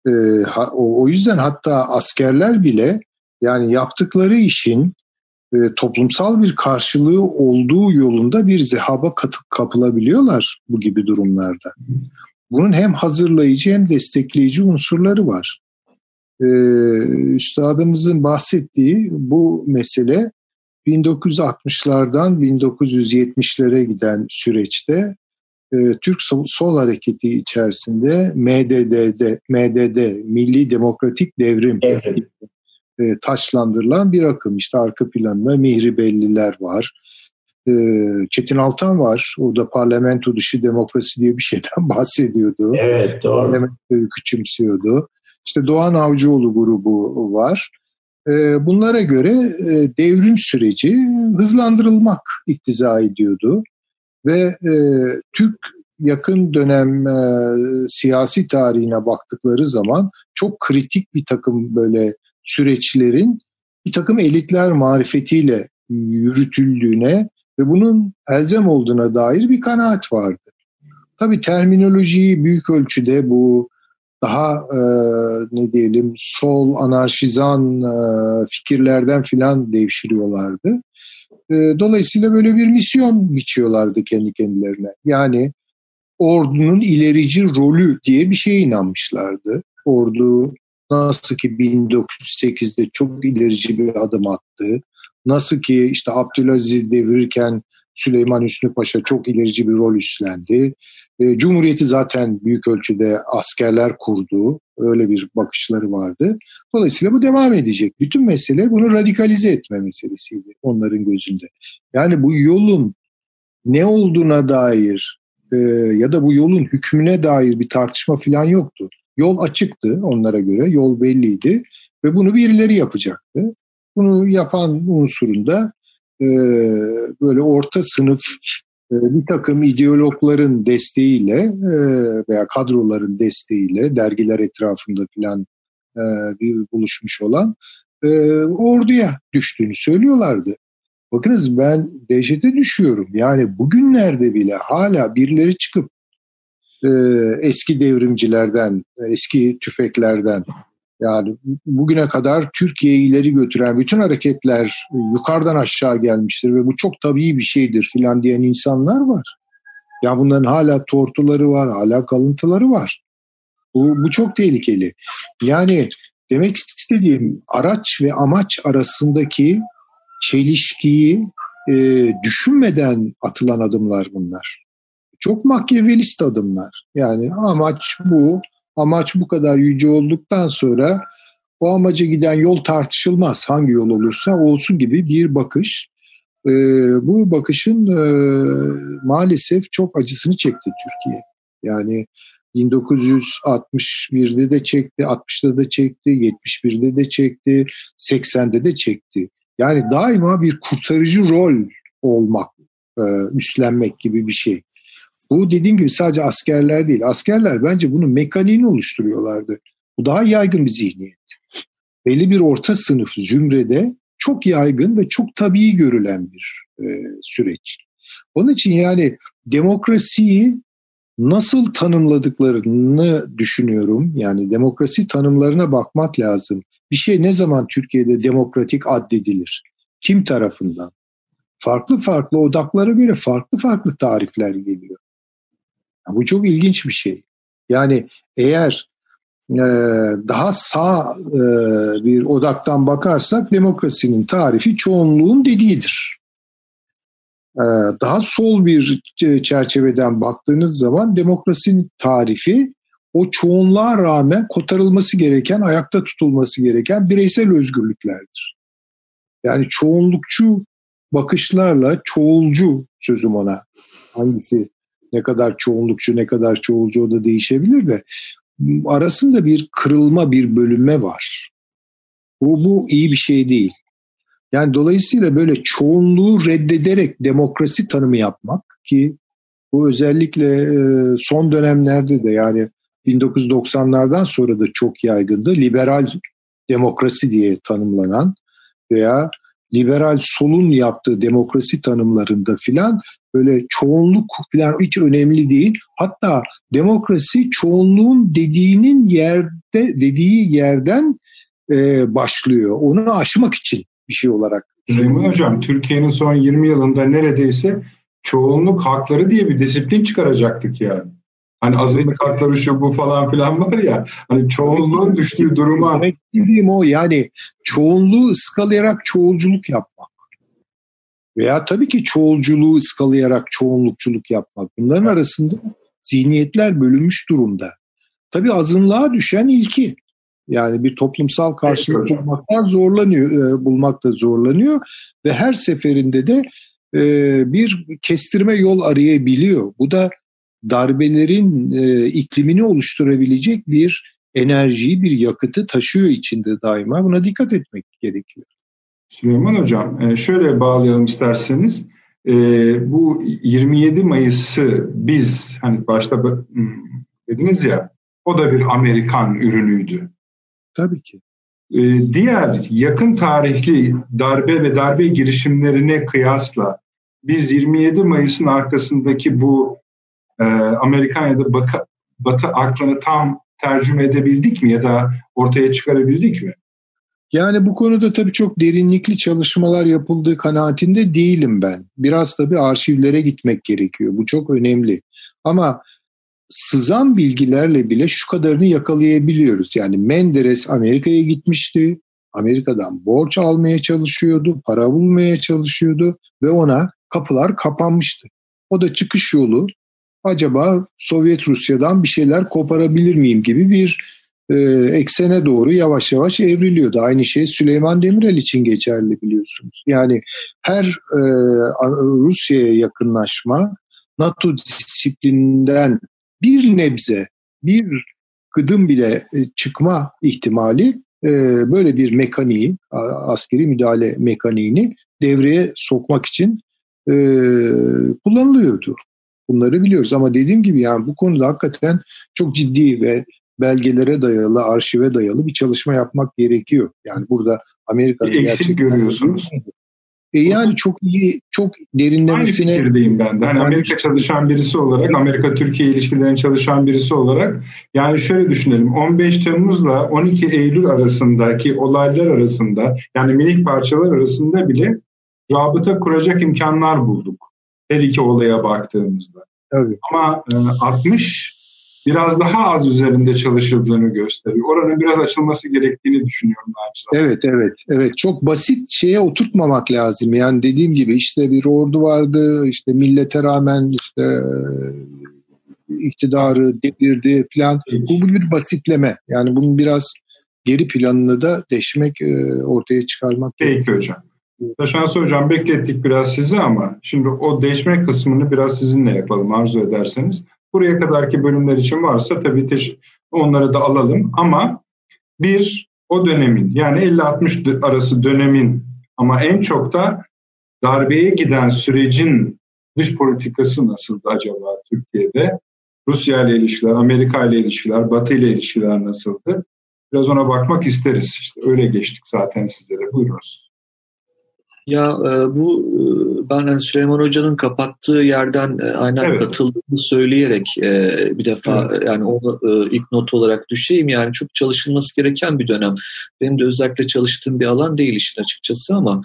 e, ha- o, o yüzden hatta askerler bile yani yaptıkları işin e, toplumsal bir karşılığı olduğu yolunda bir zehaba katı, kapılabiliyorlar bu gibi durumlarda. Bunun hem hazırlayıcı hem destekleyici unsurları var. Ee, üstadımızın bahsettiği bu mesele 1960'lardan 1970'lere giden süreçte e, Türk Sol, Hareketi içerisinde MDD'de, MDD, Milli Demokratik Devrim Devrim. e, taçlandırılan bir akım. İşte arka planında Mihri Belliler var. E, Çetin Altan var. O da parlamento dışı demokrasi diye bir şeyden bahsediyordu. Evet doğru. Parlamentoyu küçümsüyordu. İşte Doğan Avcıoğlu grubu var. E, bunlara göre e, devrim süreci hızlandırılmak iktiza ediyordu. Ve e, Türk yakın dönem e, siyasi tarihine baktıkları zaman çok kritik bir takım böyle süreçlerin bir takım elitler marifetiyle yürütüldüğüne ve bunun elzem olduğuna dair bir kanaat vardı. Tabii terminolojiyi büyük ölçüde bu daha e, ne diyelim sol anarşizan e, fikirlerden filan devşiriyorlardı. E, dolayısıyla böyle bir misyon biçiyorlardı kendi kendilerine. Yani ordunun ilerici rolü diye bir şeye inanmışlardı. Ordu nasıl ki 1908'de çok ilerici bir adım attı. Nasıl ki işte Abdülaziz devirirken Süleyman Hüsnü Paşa çok ilerici bir rol üstlendi. E, Cumhuriyeti zaten büyük ölçüde askerler kurdu. Öyle bir bakışları vardı. Dolayısıyla bu devam edecek. Bütün mesele bunu radikalize etme meselesiydi onların gözünde. Yani bu yolun ne olduğuna dair e, ya da bu yolun hükmüne dair bir tartışma falan yoktu. Yol açıktı onlara göre, yol belliydi ve bunu birileri yapacaktı. Bunu yapan unsurunda e, böyle orta sınıf e, bir takım ideologların desteğiyle e, veya kadroların desteğiyle dergiler etrafında filan e, bir buluşmuş olan orduya düştüğünü söylüyorlardı. Bakınız ben dehşete düşüyorum. Yani bugünlerde bile hala birileri çıkıp eski devrimcilerden, eski tüfeklerden yani bugüne kadar Türkiye'yi ileri götüren bütün hareketler yukarıdan aşağı gelmiştir ve bu çok tabii bir şeydir filan diyen insanlar var. Ya bunların hala tortuları var, hala kalıntıları var. Bu, bu çok tehlikeli. Yani demek istediğim araç ve amaç arasındaki çelişkiyi e, düşünmeden atılan adımlar bunlar. Çok makyavelist adımlar. Yani amaç bu, amaç bu kadar yüce olduktan sonra o amaca giden yol tartışılmaz. Hangi yol olursa olsun gibi bir bakış. E, bu bakışın e, maalesef çok acısını çekti Türkiye. Yani 1961'de de çekti, 60'da da çekti, 71'de de çekti, 80'de de çekti. Yani daima bir kurtarıcı rol olmak, e, üstlenmek gibi bir şey. Bu dediğim gibi sadece askerler değil. Askerler bence bunun mekaniğini oluşturuyorlardı. Bu daha yaygın bir zihniyet. Belli bir orta sınıf zümrede çok yaygın ve çok tabii görülen bir e, süreç. Onun için yani demokrasiyi nasıl tanımladıklarını düşünüyorum. Yani demokrasi tanımlarına bakmak lazım. Bir şey ne zaman Türkiye'de demokratik addedilir? Kim tarafından? Farklı farklı odaklara göre farklı farklı tarifler geliyor. Bu çok ilginç bir şey. Yani eğer e, daha sağ e, bir odaktan bakarsak demokrasinin tarifi çoğunluğun dediğidir. E, daha sol bir çerçeveden baktığınız zaman demokrasinin tarifi o çoğunluğa rağmen kotarılması gereken, ayakta tutulması gereken bireysel özgürlüklerdir. Yani çoğunlukçu bakışlarla çoğulcu sözüm ona hangisi ne kadar çoğunlukçu ne kadar çoğulcu o da değişebilir de arasında bir kırılma bir bölünme var. Bu, bu iyi bir şey değil. Yani dolayısıyla böyle çoğunluğu reddederek demokrasi tanımı yapmak ki bu özellikle e, son dönemlerde de yani 1990'lardan sonra da çok yaygındı. Liberal demokrasi diye tanımlanan veya liberal solun yaptığı demokrasi tanımlarında filan böyle çoğunluk filan hiç önemli değil. Hatta demokrasi çoğunluğun dediğinin yerde dediği yerden e, başlıyor. Onu aşmak için bir şey olarak. Süleyman Hocam, Türkiye'nin son 20 yılında neredeyse çoğunluk hakları diye bir disiplin çıkaracaktık yani. Hani azınlık hakları şu bu falan filan var ya. Hani çoğunluğun düştüğü duruma. Demek istediğim o yani çoğunluğu ıskalayarak çoğulculuk yapmak. Veya tabii ki çoğulculuğu ıskalayarak çoğunlukçuluk yapmak. Bunların arasında zihniyetler bölünmüş durumda. Tabii azınlığa düşen ilki. Yani bir toplumsal karşılık evet, bulmaktan zorlanıyor, e, bulmakta zorlanıyor ve her seferinde de e, bir kestirme yol arayabiliyor. Bu da darbelerin e, iklimini oluşturabilecek bir enerjiyi, bir yakıtı taşıyor içinde daima. Buna dikkat etmek gerekiyor. Süleyman Hocam, e, şöyle bağlayalım isterseniz. E, bu 27 Mayıs'ı biz, hani başta hmm, dediniz ya, o da bir Amerikan ürünüydü. Tabii ki. E, diğer yakın tarihli darbe ve darbe girişimlerine kıyasla biz 27 Mayıs'ın arkasındaki bu Amerikan ya da Batı aklını tam tercüme edebildik mi ya da ortaya çıkarabildik mi? Yani bu konuda tabii çok derinlikli çalışmalar yapıldığı kanaatinde değilim ben. Biraz tabii arşivlere gitmek gerekiyor. Bu çok önemli. Ama sızan bilgilerle bile şu kadarını yakalayabiliyoruz. Yani Menderes Amerika'ya gitmişti. Amerika'dan borç almaya çalışıyordu, para bulmaya çalışıyordu ve ona kapılar kapanmıştı. O da çıkış yolu acaba Sovyet Rusya'dan bir şeyler koparabilir miyim gibi bir e, eksene doğru yavaş yavaş evriliyordu. Aynı şey Süleyman Demirel için geçerli biliyorsunuz. Yani her e, Rusya'ya yakınlaşma NATO disiplininden bir nebze, bir gıdım bile e, çıkma ihtimali e, böyle bir mekaniği, askeri müdahale mekaniğini devreye sokmak için e, kullanılıyordu. Bunları biliyoruz ama dediğim gibi yani bu konuda hakikaten çok ciddi ve belgelere dayalı, arşive dayalı bir çalışma yapmak gerekiyor. Yani burada Amerika'nın eksik görüyorsunuz. E yani çok iyi, çok derinlemesine... Aynı fikirdeyim ben de. Hani Amerika çalışan birisi olarak, Amerika-Türkiye ilişkilerine çalışan birisi olarak yani şöyle düşünelim. 15 Temmuz'la 12 Eylül arasındaki olaylar arasında yani minik parçalar arasında bile rabıta kuracak imkanlar bulduk. Her iki olaya baktığımızda. Tabii. Ama e, 60 biraz daha az üzerinde çalışıldığını gösteriyor. Oranın biraz açılması gerektiğini düşünüyorum. Naçizane. Evet, evet, evet. Çok basit şeye oturtmamak lazım. Yani dediğim gibi işte bir ordu vardı, işte millete rağmen işte iktidarı devirdi falan. Bu bir basitleme. Yani bunun biraz geri planını da deşmek, e, ortaya çıkarmak Peki gerekiyor. hocam. Taşansı Hocam beklettik biraz sizi ama şimdi o değişme kısmını biraz sizinle yapalım arzu ederseniz. Buraya kadarki bölümler için varsa tabii onları da alalım ama bir o dönemin yani 50-60 arası dönemin ama en çok da darbeye giden sürecin dış politikası nasıldı acaba Türkiye'de? Rusya ile ilişkiler, Amerika ile ilişkiler, Batı ile ilişkiler nasıldı? Biraz ona bakmak isteriz. İşte öyle geçtik zaten sizlere. Buyurunuz. Ya e, bu e, ben hani Süleyman Hoca'nın kapattığı yerden e, aynen evet. katıldığını söyleyerek bir defa evet. yani onu ilk not olarak düşeyim. Yani çok çalışılması gereken bir dönem. Benim de özellikle çalıştığım bir alan değil işin açıkçası ama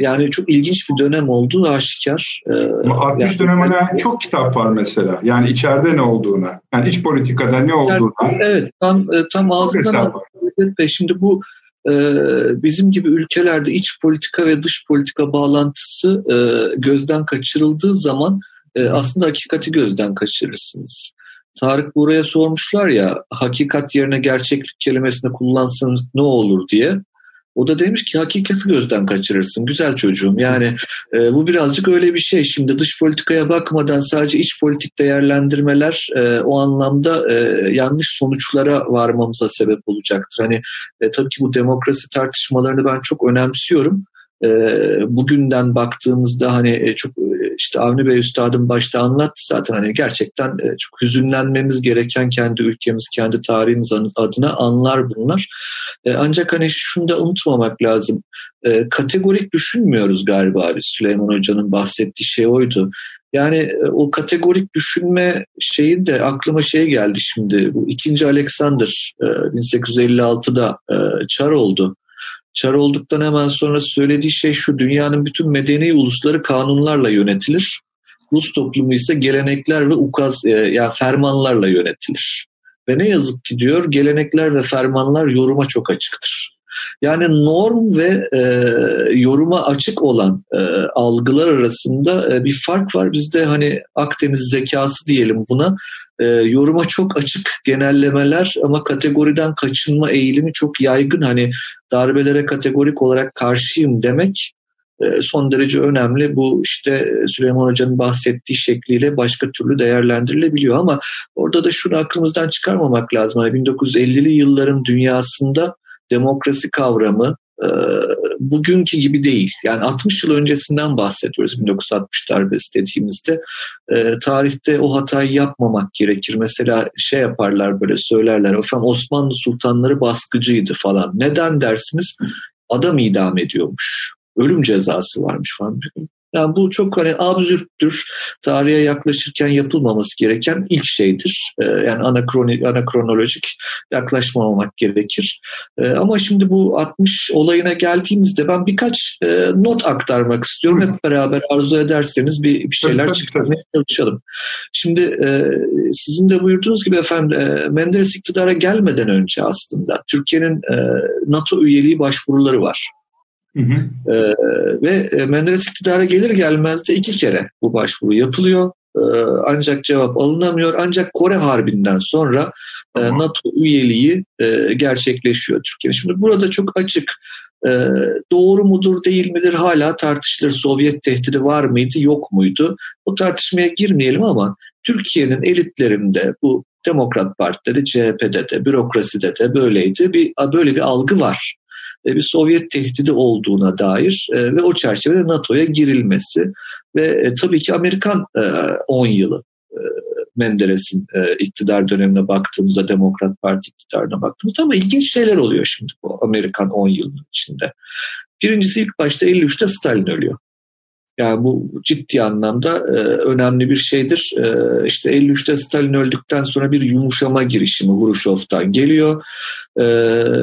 yani çok ilginç bir dönem olduğu aşikar. 60 yani, dönem yani, çok kitap var mesela. Yani içeride ne olduğuna, yani iç politikada ne olduğuna. Evet, tam tam ağzından Şimdi bu bizim gibi ülkelerde iç politika ve dış politika bağlantısı e, gözden kaçırıldığı zaman e, aslında hakikati gözden kaçırırsınız. Tarık buraya sormuşlar ya hakikat yerine gerçeklik kelimesini kullansanız ne olur diye. O da demiş ki hakikati gözden kaçırırsın güzel çocuğum. Yani e, bu birazcık öyle bir şey. Şimdi dış politikaya bakmadan sadece iç politik değerlendirmeler e, o anlamda e, yanlış sonuçlara varmamıza sebep olacaktır. Hani e, tabii ki bu demokrasi tartışmalarını ben çok önemsiyorum. E, bugünden baktığımızda hani e, çok işte Avni Bey Üstad'ın başta anlattı zaten hani gerçekten e, çok hüzünlenmemiz gereken kendi ülkemiz, kendi tarihimiz adına anlar bunlar. E, ancak hani şunu da unutmamak lazım. E, kategorik düşünmüyoruz galiba biz Süleyman Hoca'nın bahsettiği şey oydu. Yani o kategorik düşünme şeyi de aklıma şey geldi şimdi. Bu ikinci Alexander 1856'da çar oldu. Çar olduktan hemen sonra söylediği şey şu dünyanın bütün medeni ulusları kanunlarla yönetilir. Rus toplumu ise gelenekler ve ukaz e, yani fermanlarla yönetilir. Ve ne yazık ki diyor gelenekler ve fermanlar yoruma çok açıktır. Yani norm ve e, yoruma açık olan e, algılar arasında e, bir fark var. Bizde hani Akdeniz zekası diyelim buna e, yoruma çok açık genellemeler ama kategoriden kaçınma eğilimi çok yaygın. Hani darbelere kategorik olarak karşıyım demek e, son derece önemli. Bu işte Süleyman Hoca'nın bahsettiği şekliyle başka türlü değerlendirilebiliyor ama orada da şunu aklımızdan çıkarmamak lazım. Hani 1950'li yılların dünyasında demokrasi kavramı bugünkü gibi değil. Yani 60 yıl öncesinden bahsediyoruz 1960 darbesi dediğimizde. E, tarihte o hatayı yapmamak gerekir. Mesela şey yaparlar böyle söylerler. Efendim Osmanlı sultanları baskıcıydı falan. Neden dersiniz? Adam idam ediyormuş. Ölüm cezası varmış falan. Yani bu çok hani absürttür. Tarihe yaklaşırken yapılmaması gereken ilk şeydir. Ee, yani anakroni, anakronolojik yaklaşmamak gerekir. Ee, ama şimdi bu 60 olayına geldiğimizde ben birkaç e, not aktarmak istiyorum. Hep beraber arzu ederseniz bir, bir şeyler çıkarmaya çalışalım. Şimdi e, sizin de buyurduğunuz gibi efendim e, Menderes iktidara gelmeden önce aslında Türkiye'nin NATO üyeliği başvuruları var. Hı hı. Ee, ve e, Menderes iktidara gelir gelmez de iki kere bu başvuru yapılıyor. Ee, ancak cevap alınamıyor. Ancak Kore Harbi'nden sonra e, NATO üyeliği e, gerçekleşiyor Türkiye. Şimdi burada çok açık e, doğru mudur değil midir hala tartışılır. Sovyet tehdidi var mıydı yok muydu? O tartışmaya girmeyelim ama Türkiye'nin elitlerinde bu Demokrat Parti'de de CHP'de de bürokraside de böyleydi. Bir, böyle bir algı var. E, bir Sovyet tehdidi olduğuna dair e, ve o çerçevede NATO'ya girilmesi ve e, tabii ki Amerikan 10 yılı Menderes'in iktidar dönemine baktığımızda, Demokrat Parti iktidarına baktığımızda ama ilginç şeyler oluyor şimdi bu Amerikan 10 yılının içinde. Birincisi ilk başta 53'te Stalin ölüyor. Yani bu ciddi anlamda e, önemli bir şeydir. E, işte 53'te Stalin öldükten sonra bir yumuşama girişimi Huruşov'tan geliyor. E,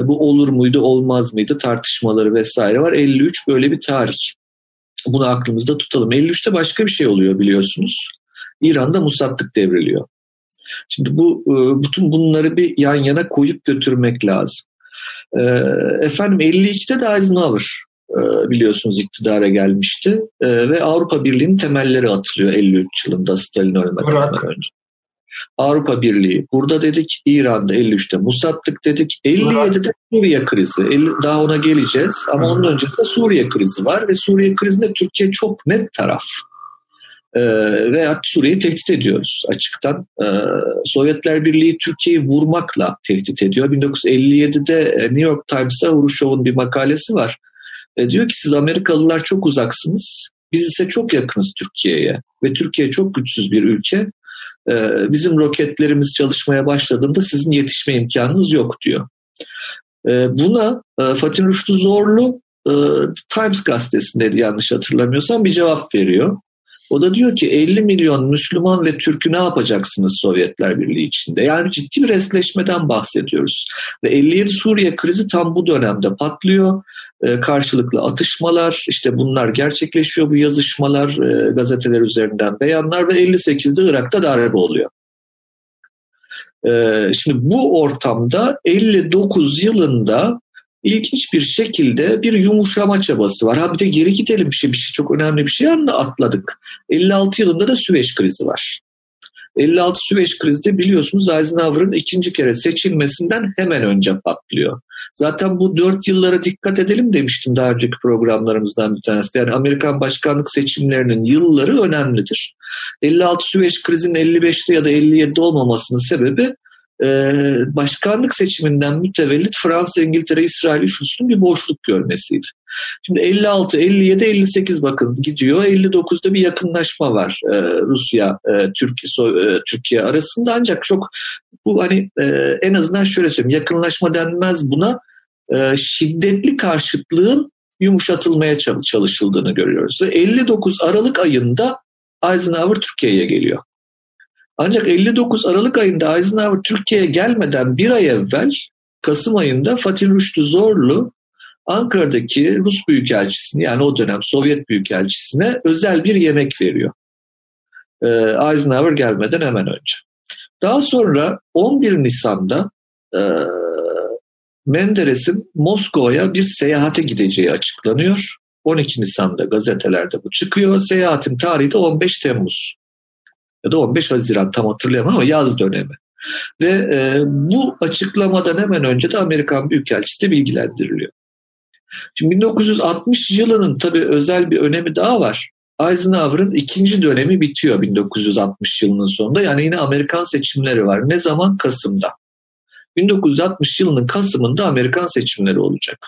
bu olur muydu olmaz mıydı tartışmaları vesaire var. 53 böyle bir tarih. Bunu aklımızda tutalım. 53'te başka bir şey oluyor biliyorsunuz. İran'da musattık devriliyor. Şimdi bu e, bütün bunları bir yan yana koyup götürmek lazım. E, efendim 52'de de Eisenhower biliyorsunuz iktidara gelmişti e, ve Avrupa Birliği'nin temelleri atılıyor 53 yılında Stalin ölmeden önce. Avrupa Birliği. Burada dedik İran'da 53'te Musattık dedik. 57'de Suriye krizi. Daha ona geleceğiz ama onun öncesinde Suriye krizi var ve Suriye krizinde Türkiye çok net taraf. Ee, ve Suriye'yi tehdit ediyoruz açıktan. Ee, Sovyetler Birliği Türkiye'yi vurmakla tehdit ediyor. 1957'de e, New York Times'a Uruşov'un bir makalesi var. E, diyor ki siz Amerikalılar çok uzaksınız. Biz ise çok yakınız Türkiye'ye ve Türkiye çok güçsüz bir ülke. E, bizim roketlerimiz çalışmaya başladığında sizin yetişme imkanınız yok diyor. E, buna e, Fatih Rüştü Zorlu e, Times gazetesinde yanlış hatırlamıyorsam bir cevap veriyor. O da diyor ki 50 milyon Müslüman ve Türk'ü ne yapacaksınız Sovyetler Birliği içinde? Yani ciddi bir resleşmeden bahsediyoruz. Ve 57 Suriye krizi tam bu dönemde patlıyor. E, karşılıklı atışmalar, işte bunlar gerçekleşiyor bu yazışmalar, e, gazeteler üzerinden beyanlar ve 58'de Irak'ta darbe oluyor. E, şimdi bu ortamda 59 yılında ilginç bir şekilde bir yumuşama çabası var. Ha bir de geri gidelim bir şey, bir şey çok önemli bir şey anla atladık. 56 yılında da Süveyş krizi var. 56 Süveyş krizi de biliyorsunuz Eisenhower'ın ikinci kere seçilmesinden hemen önce patlıyor. Zaten bu dört yıllara dikkat edelim demiştim daha önceki programlarımızdan bir tanesi. Yani Amerikan başkanlık seçimlerinin yılları önemlidir. 56 Süveyş krizinin 55'te ya da 57'de olmamasının sebebi başkanlık seçiminden mütevellit Fransa, İngiltere, İsrail üçlüsünün bir boşluk görmesiydi. Şimdi 56, 57, 58 bakın gidiyor. 59'da bir yakınlaşma var e, Rusya, e, Türkiye, e, arasında ancak çok bu hani e, en azından şöyle söyleyeyim yakınlaşma denmez buna e, şiddetli karşıtlığın yumuşatılmaya çalışıldığını görüyoruz. Ve 59 Aralık ayında Eisenhower Türkiye'ye geliyor. Ancak 59 Aralık ayında Eisenhower Türkiye'ye gelmeden bir ay evvel Kasım ayında Fatih Rüştü Zorlu Ankara'daki Rus Büyükelçisini yani o dönem Sovyet Büyükelçisine özel bir yemek veriyor. Ee, Eisenhower gelmeden hemen önce. Daha sonra 11 Nisan'da e, Menderes'in Moskova'ya bir seyahate gideceği açıklanıyor. 12 Nisan'da gazetelerde bu çıkıyor. Seyahatin tarihi de 15 Temmuz ya da 15 Haziran tam hatırlayamam ama yaz dönemi. Ve e, bu açıklamadan hemen önce de Amerikan Büyükelçisi de bilgilendiriliyor. Şimdi 1960 yılının tabii özel bir önemi daha var. Eisenhower'ın ikinci dönemi bitiyor 1960 yılının sonunda. Yani yine Amerikan seçimleri var. Ne zaman? Kasım'da. 1960 yılının Kasım'ında Amerikan seçimleri olacak.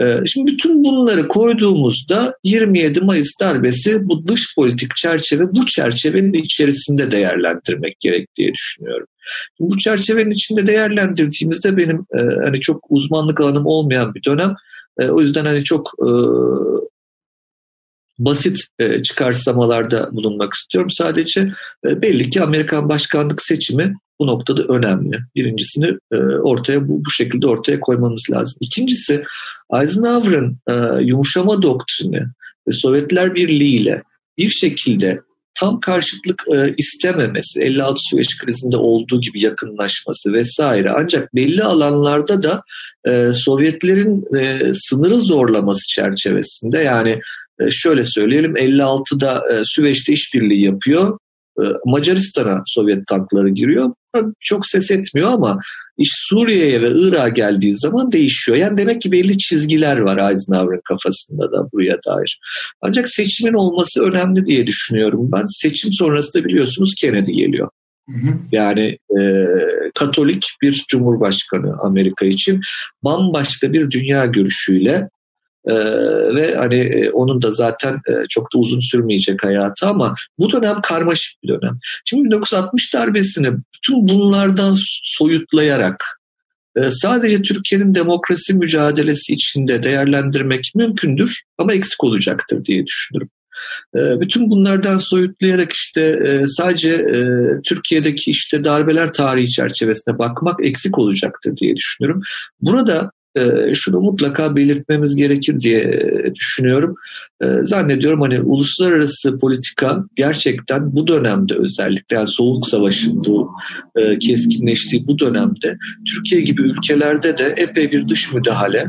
Ee, şimdi bütün bunları koyduğumuzda 27 Mayıs darbesi bu dış politik çerçeve bu çerçevenin içerisinde değerlendirmek gerek diye düşünüyorum. Bu çerçevenin içinde değerlendirdiğimizde benim e, hani çok uzmanlık alanım olmayan bir dönem. E, o yüzden hani çok e, basit e, çıkarsamalarda bulunmak istiyorum. Sadece e, belli ki Amerikan başkanlık seçimi bu noktada önemli. Birincisini e, ortaya bu, bu şekilde ortaya koymamız lazım. İkincisi Eisenhower'ın e, yumuşama doktrini ve Sovyetler Birliği ile bir şekilde tam karşıtlık istememesi, 56 Süveyş krizinde olduğu gibi yakınlaşması vesaire. Ancak belli alanlarda da Sovyetlerin e, sınırı zorlaması çerçevesinde yani şöyle söyleyelim 56'da e, Süveyş'te işbirliği yapıyor. E, Macaristan'a Sovyet tankları giriyor. Çok ses etmiyor ama iş Suriye'ye ve Irak'a geldiği zaman değişiyor. Yani demek ki belli çizgiler var Eisenhower'ın kafasında da buraya dair. Ancak seçimin olması önemli diye düşünüyorum ben. Seçim sonrası da biliyorsunuz Kennedy geliyor. Yani e, Katolik bir cumhurbaşkanı Amerika için bambaşka bir dünya görüşüyle ee, ve hani e, onun da zaten e, çok da uzun sürmeyecek hayatı ama bu dönem karmaşık bir dönem. Şimdi 1960 darbesini bütün bunlardan soyutlayarak e, sadece Türkiye'nin demokrasi mücadelesi içinde değerlendirmek mümkündür ama eksik olacaktır diye düşünürüm. E, bütün bunlardan soyutlayarak işte e, sadece e, Türkiye'deki işte darbeler tarihi çerçevesine bakmak eksik olacaktır diye düşünüyorum. Burada şunu mutlaka belirtmemiz gerekir diye e, düşünüyorum. E, zannediyorum hani uluslararası politika gerçekten bu dönemde özellikle yani Soğuk Savaş'ın bu keskinleştiği bu dönemde Türkiye gibi ülkelerde de epey bir dış müdahale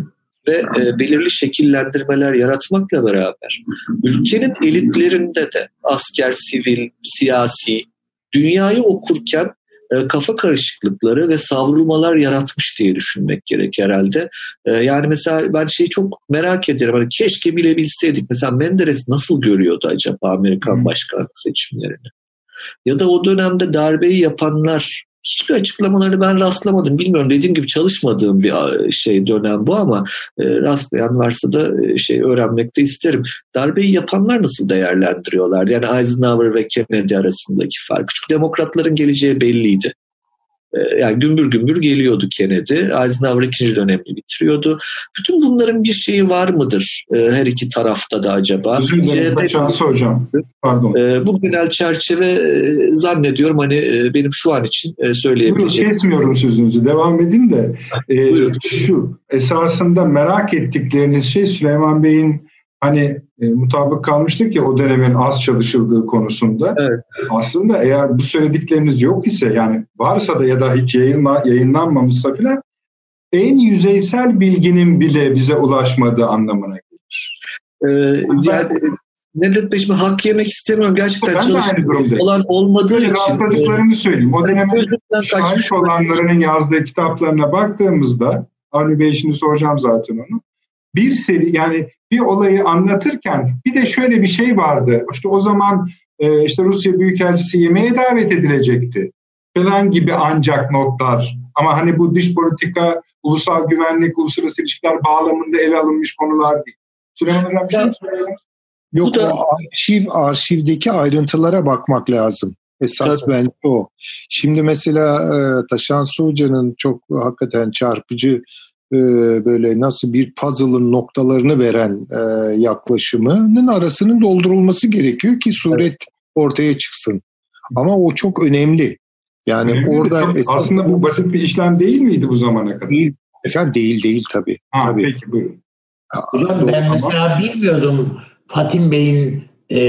ve belirli şekillendirmeler yaratmakla beraber ülkenin elitlerinde de asker, sivil, siyasi dünyayı okurken e, kafa karışıklıkları ve savrulmalar yaratmış diye düşünmek gerek herhalde. E, yani mesela ben şeyi çok merak ederim. Hani keşke bilebilseydik. Mesela Menderes nasıl görüyordu acaba Amerikan hmm. başkanlık seçimlerini? Ya da o dönemde darbeyi yapanlar hiçbir açıklamalarını ben rastlamadım. Bilmiyorum dediğim gibi çalışmadığım bir şey dönem bu ama e, rastlayan varsa da e, şey öğrenmek de isterim. Darbeyi yapanlar nasıl değerlendiriyorlar? Yani Eisenhower ve Kennedy arasındaki fark. Çünkü demokratların geleceği belliydi. Ee, yani gümbür gümbür geliyordu Kennedy. Eisenhower ikinci dönemini bitiriyordu. Bütün bunların bir şeyi var mıdır e, her iki tarafta da acaba? Özür dilerim hocam. Pardon. E, bu genel çerçeve e, zannediyorum hani benim şu an için söyleyebileceğim. Kesmiyorum sözünüzü. Devam edin de. E, şu esasında merak ettikleriniz şey Süleyman Bey'in hani e, mutabık kalmıştık ya o dönemin az çalışıldığı konusunda. Evet. Aslında eğer bu söyledikleriniz yok ise yani varsa da ya da hiç yayınla, yayınlanmamışsa bile en yüzeysel bilginin bile bize ulaşmadığı anlamına gelir. Ee, yani Nedret Bey şimdi hak yemek istemiyorum. Gerçekten ben olan olmadığı Böyle için. Rastladıklarımı söyleyeyim. O dönemin şahit olanlarının yazdığı kitaplarına baktığımızda Avni Bey şimdi soracağım zaten onu. Bir seri yani bir olayı anlatırken bir de şöyle bir şey vardı. İşte o zaman e, işte Rusya Büyükelçisi yemeğe davet edilecekti falan gibi ancak notlar. Ama hani bu dış politika, ulusal güvenlik, uluslararası ilişkiler bağlamında ele alınmış konular değil. Süleyman Hocam bir şey söylüyor Yok da... o arşiv, arşivdeki ayrıntılara bakmak lazım. Esas Tabii. bence o. Şimdi mesela e, Taşan Hoca'nın çok hakikaten çarpıcı e, böyle nasıl bir puzzle'ın noktalarını veren e, yaklaşımının arasının doldurulması gerekiyor ki suret evet. ortaya çıksın. Ama o çok önemli. Yani önemli orada çok, esas, aslında bu basit bir işlem değil miydi bu zamana kadar? Değil, efendim değil değil tabii. Ha, tabii. Peki buyurun. Hocam ben mesela bilmiyordum Fatim Bey'in e,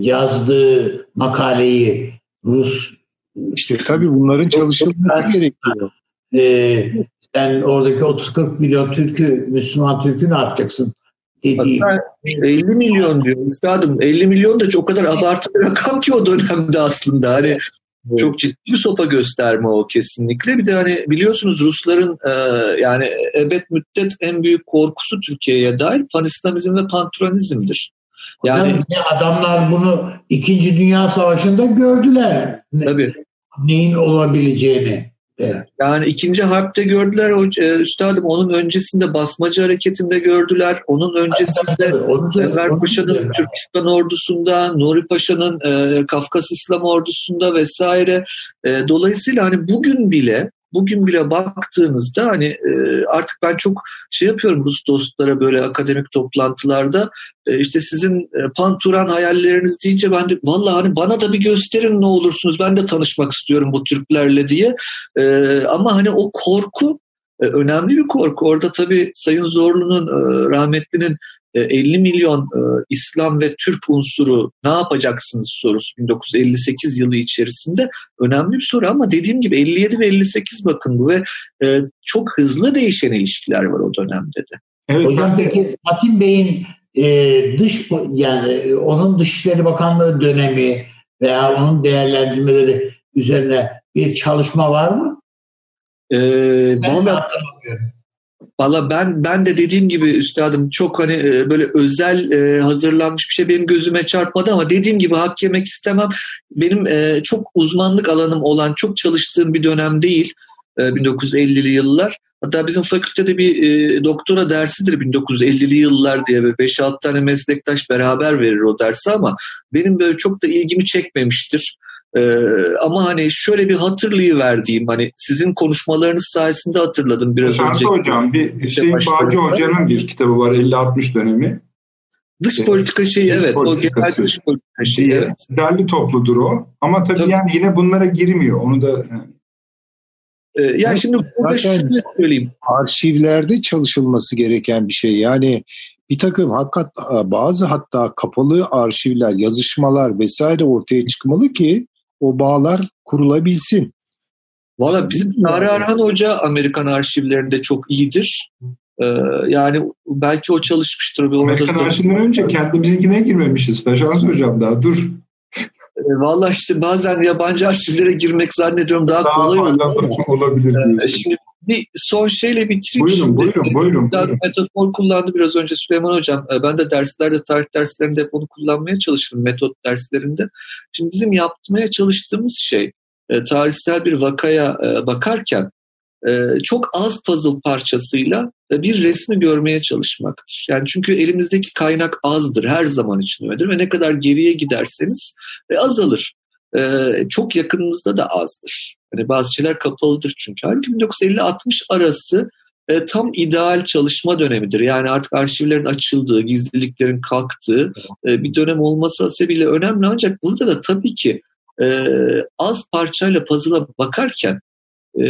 yazdığı makaleyi Rus işte tabii bunların çalışılması gerekiyor. E, sen oradaki 30-40 milyon Türk'ü, Müslüman Türk'ü ne yapacaksın? Dediğim. 50 milyon diyor üstadım. 50 milyon da çok o kadar abartılı rakam ki o dönemde aslında. Hani evet. çok ciddi bir sopa gösterme o kesinlikle. Bir de hani biliyorsunuz Rusların e, yani ebed müddet en büyük korkusu Türkiye'ye dair panislamizm ve pantronizmdir. Yani adamlar bunu İkinci Dünya Savaşı'nda gördüler. Tabii. Neyin olabileceğini. Evet. Yani ikinci harpte gördüler e, üstadım onun öncesinde basmacı hareketinde gördüler. Onun öncesinde Enver Paşa'nın Türkistan ordusunda, Nuri Paşa'nın e, Kafkas İslam ordusunda vesaire. E, dolayısıyla hani bugün bile bugün bile baktığınızda hani e, artık ben çok şey yapıyorum Rus dostlara böyle akademik toplantılarda e, işte sizin e, panturan hayalleriniz deyince ben de vallahi hani bana da bir gösterin ne olursunuz ben de tanışmak istiyorum bu Türklerle diye ama hani o korku önemli bir korku. Orada tabii Sayın Zorlu'nun, rahmetlinin 50 e, milyon İslam ve Türk unsuru ne yapacaksınız sorusu 1958 yılı içerisinde önemli bir soru ama dediğim gibi 57 ve 58 bakın bu ve çok hızlı değişen ilişkiler var o dönemde de. Evet, Hocam peki Hatim Bey'in e, dış yani onun Dışişleri Bakanlığı dönemi veya onun değerlendirmeleri üzerine bir çalışma var mı? Ee, ben valla, valla ben ben de dediğim gibi üstadım çok hani e, böyle özel e, hazırlanmış bir şey benim gözüme çarpmadı ama dediğim gibi hak yemek istemem. Benim e, çok uzmanlık alanım olan çok çalıştığım bir dönem değil e, 1950'li yıllar. Hatta bizim fakültede bir doktora dersidir 1950'li yıllar diye ve 5-6 tane meslektaş beraber verir o dersi ama benim böyle çok da ilgimi çekmemiştir. Ee, ama hani şöyle bir hatırlayıverdiğim hani sizin konuşmalarınız sayesinde hatırladım biraz Şansı önce. hocam bir Hüseyin Bağcı Hoca'nın bir kitabı var 50-60 dönemi. Dış ee, politika şeyi dış evet o genel dış politika şeyi. Evet. Derli topludur o ama tabii, tabii yani yine bunlara girmiyor onu da yani. Ee, yani şimdi burada şunu söyleyeyim. Arşivlerde çalışılması gereken bir şey. Yani bir takım hakikat bazı hatta kapalı arşivler, yazışmalar vesaire ortaya çıkmalı ki o bağlar kurulabilsin. Valla bizim Nari Arhan Hoca Amerikan arşivlerinde çok iyidir. Ee, yani belki o çalışmıştır. Amerikan arşivleri önce kendimizinkine girmemişiz. Tajans Hocam daha dur. E, Valla işte bazen yabancı arşivlere girmek zannediyorum daha, daha kolay olur. Olabilir. Ee, şimdi bir son şeyle bitireyim. Buyurun, şimdi. buyurun, buyurun, buyurun. Metafor kullandı biraz önce Süleyman Hocam. Ee, ben de derslerde, tarih derslerinde onu kullanmaya çalışırım, metot derslerinde. Şimdi bizim yapmaya çalıştığımız şey, e, tarihsel bir vakaya e, bakarken e, çok az puzzle parçasıyla bir resmi görmeye çalışmaktır. Yani çünkü elimizdeki kaynak azdır, her zaman için öyledir ve ne kadar geriye giderseniz azalır. Çok yakınınızda da azdır. Hani bazı şeyler kapalıdır çünkü. Halbuki 1950-60 arası e, tam ideal çalışma dönemidir. Yani artık arşivlerin açıldığı, gizliliklerin kalktığı e, bir dönem olması sebebiyle önemli. Ancak burada da tabii ki e, az parçayla puzzle'a bakarken e,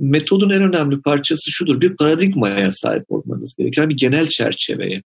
metodun en önemli parçası şudur. Bir paradigmaya sahip olmanız. Yani bir genel çerçeveye.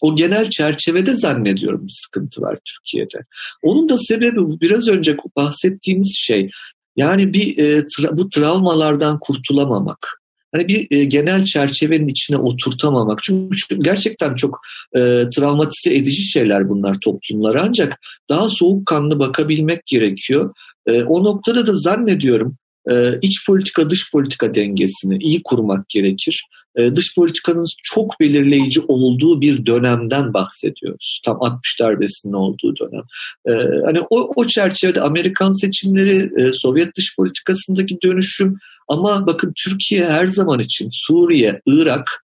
O genel çerçevede zannediyorum bir sıkıntı var Türkiye'de. Onun da sebebi biraz önce bahsettiğimiz şey yani bir e, tra- bu travmalardan kurtulamamak. Hani bir e, genel çerçevenin içine oturtamamak. Çünkü, çünkü gerçekten çok e, travmatize edici şeyler bunlar toplumlara. Ancak daha soğukkanlı bakabilmek gerekiyor. E, o noktada da zannediyorum e, iç politika dış politika dengesini iyi kurmak gerekir. E, dış politikanın çok belirleyici olduğu bir dönemden bahsediyoruz. Tam 60 darbesinin olduğu dönem. E, hani o, o çerçevede Amerikan seçimleri, e, Sovyet dış politikasındaki dönüşüm ama bakın Türkiye her zaman için Suriye, Irak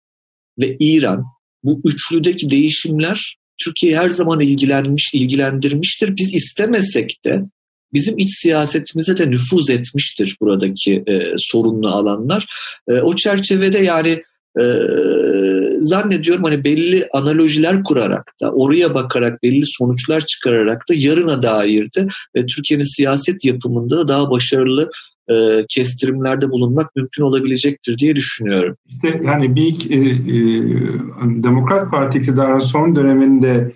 ve İran bu üçlüdeki değişimler Türkiye her zaman ilgilenmiş, ilgilendirmiştir. Biz istemesek de bizim iç siyasetimize de nüfuz etmiştir buradaki e, sorunlu alanlar. E, o çerçevede yani e, zannediyorum hani belli analojiler kurarak da oraya bakarak belli sonuçlar çıkararak da yarına dair de e, Türkiye'nin siyaset yapımında da daha başarılı e, kestirimlerde bulunmak mümkün olabilecektir diye düşünüyorum. İşte yani bir e, e, Demokrat Parti iktidarının son döneminde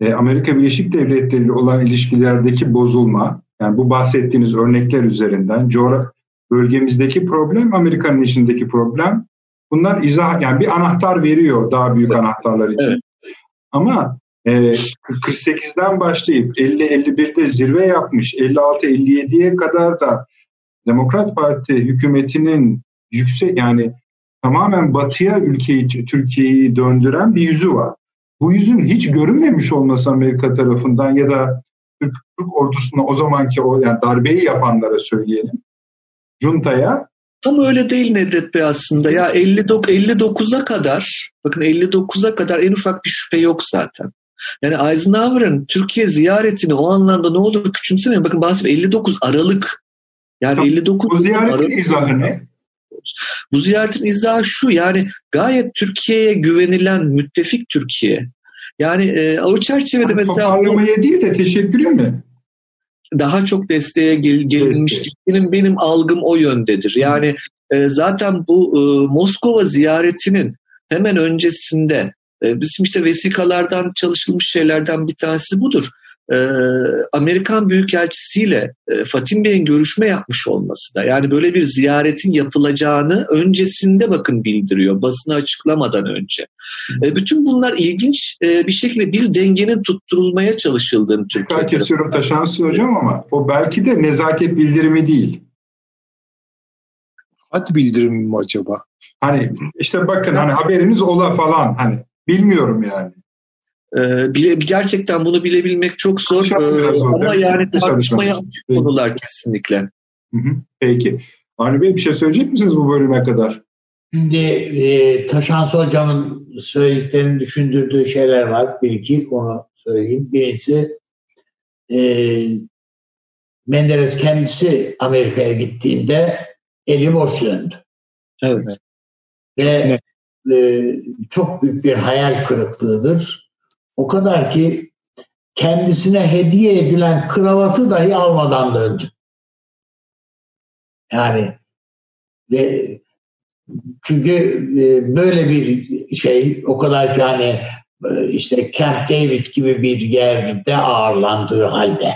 e, Amerika Birleşik Devletleri ile olan ilişkilerdeki bozulma, yani bu bahsettiğiniz örnekler üzerinden coğraf bölgemizdeki problem, Amerika'nın içindeki problem. Bunlar izah yani bir anahtar veriyor daha büyük anahtarlar için. Evet. Ama e, 48'den başlayıp 50-51'de zirve yapmış, 56-57'ye kadar da Demokrat Parti hükümetinin yüksek yani tamamen batıya ülkeyi, Türkiye'yi döndüren bir yüzü var. Bu yüzün hiç görünmemiş olması Amerika tarafından ya da Türk, Türk ordusuna o zamanki o yani darbeyi yapanlara söyleyelim. Junta'ya ama öyle değil Nedret Bey aslında. Ya 59 59'a kadar bakın 59'a kadar en ufak bir şüphe yok zaten. Yani Eisenhower'ın Türkiye ziyaretini o anlamda ne olur küçümsemeyin. Bakın bahsedeyim 59 Aralık. Yani 59 Bu ziyaretin izahı ne? Bu ziyaretin izahı şu yani gayet Türkiye'ye güvenilen müttefik Türkiye. Yani e, o çerçevede yani mesela... Toparlamaya değil de teşekküre mi? Daha çok desteğe gel, gelinmiş. Benim, benim algım o yöndedir. Yani e, zaten bu e, Moskova ziyaretinin hemen öncesinde e, bizim işte vesikalardan çalışılmış şeylerden bir tanesi budur. E, Amerikan Büyükelçisiyle e, Fatim Bey'in görüşme yapmış olması da yani böyle bir ziyaretin yapılacağını öncesinde bakın bildiriyor basını açıklamadan önce. E, bütün bunlar ilginç e, bir şekilde bir dengenin tutturulmaya çalışıldığını Türkiye'de. kesiyorum Taşansı Hocam ama o belki de nezaket bildirimi değil. Hat bildirimi mi acaba? Hani işte bakın hani haberiniz ola falan hani bilmiyorum yani. Ee, bile, gerçekten bunu bilebilmek çok zor ee, ama yani tartışmaya açık konular kesinlikle. Hı hı. Peki. Avni Bey bir şey söyleyecek misiniz bu bölüme kadar? Şimdi e, Taşansı Hocam'ın söylediklerini düşündürdüğü şeyler var. Bir iki onu söyleyeyim. Birincisi e, Menderes kendisi Amerika'ya gittiğinde eli boş döndü. Evet. Ve e, çok büyük bir hayal kırıklığıdır. O kadar ki kendisine hediye edilen kravatı dahi almadan döndü. Yani ve çünkü e, böyle bir şey o kadar ki hani e, işte Camp David gibi bir yerde ağırlandığı halde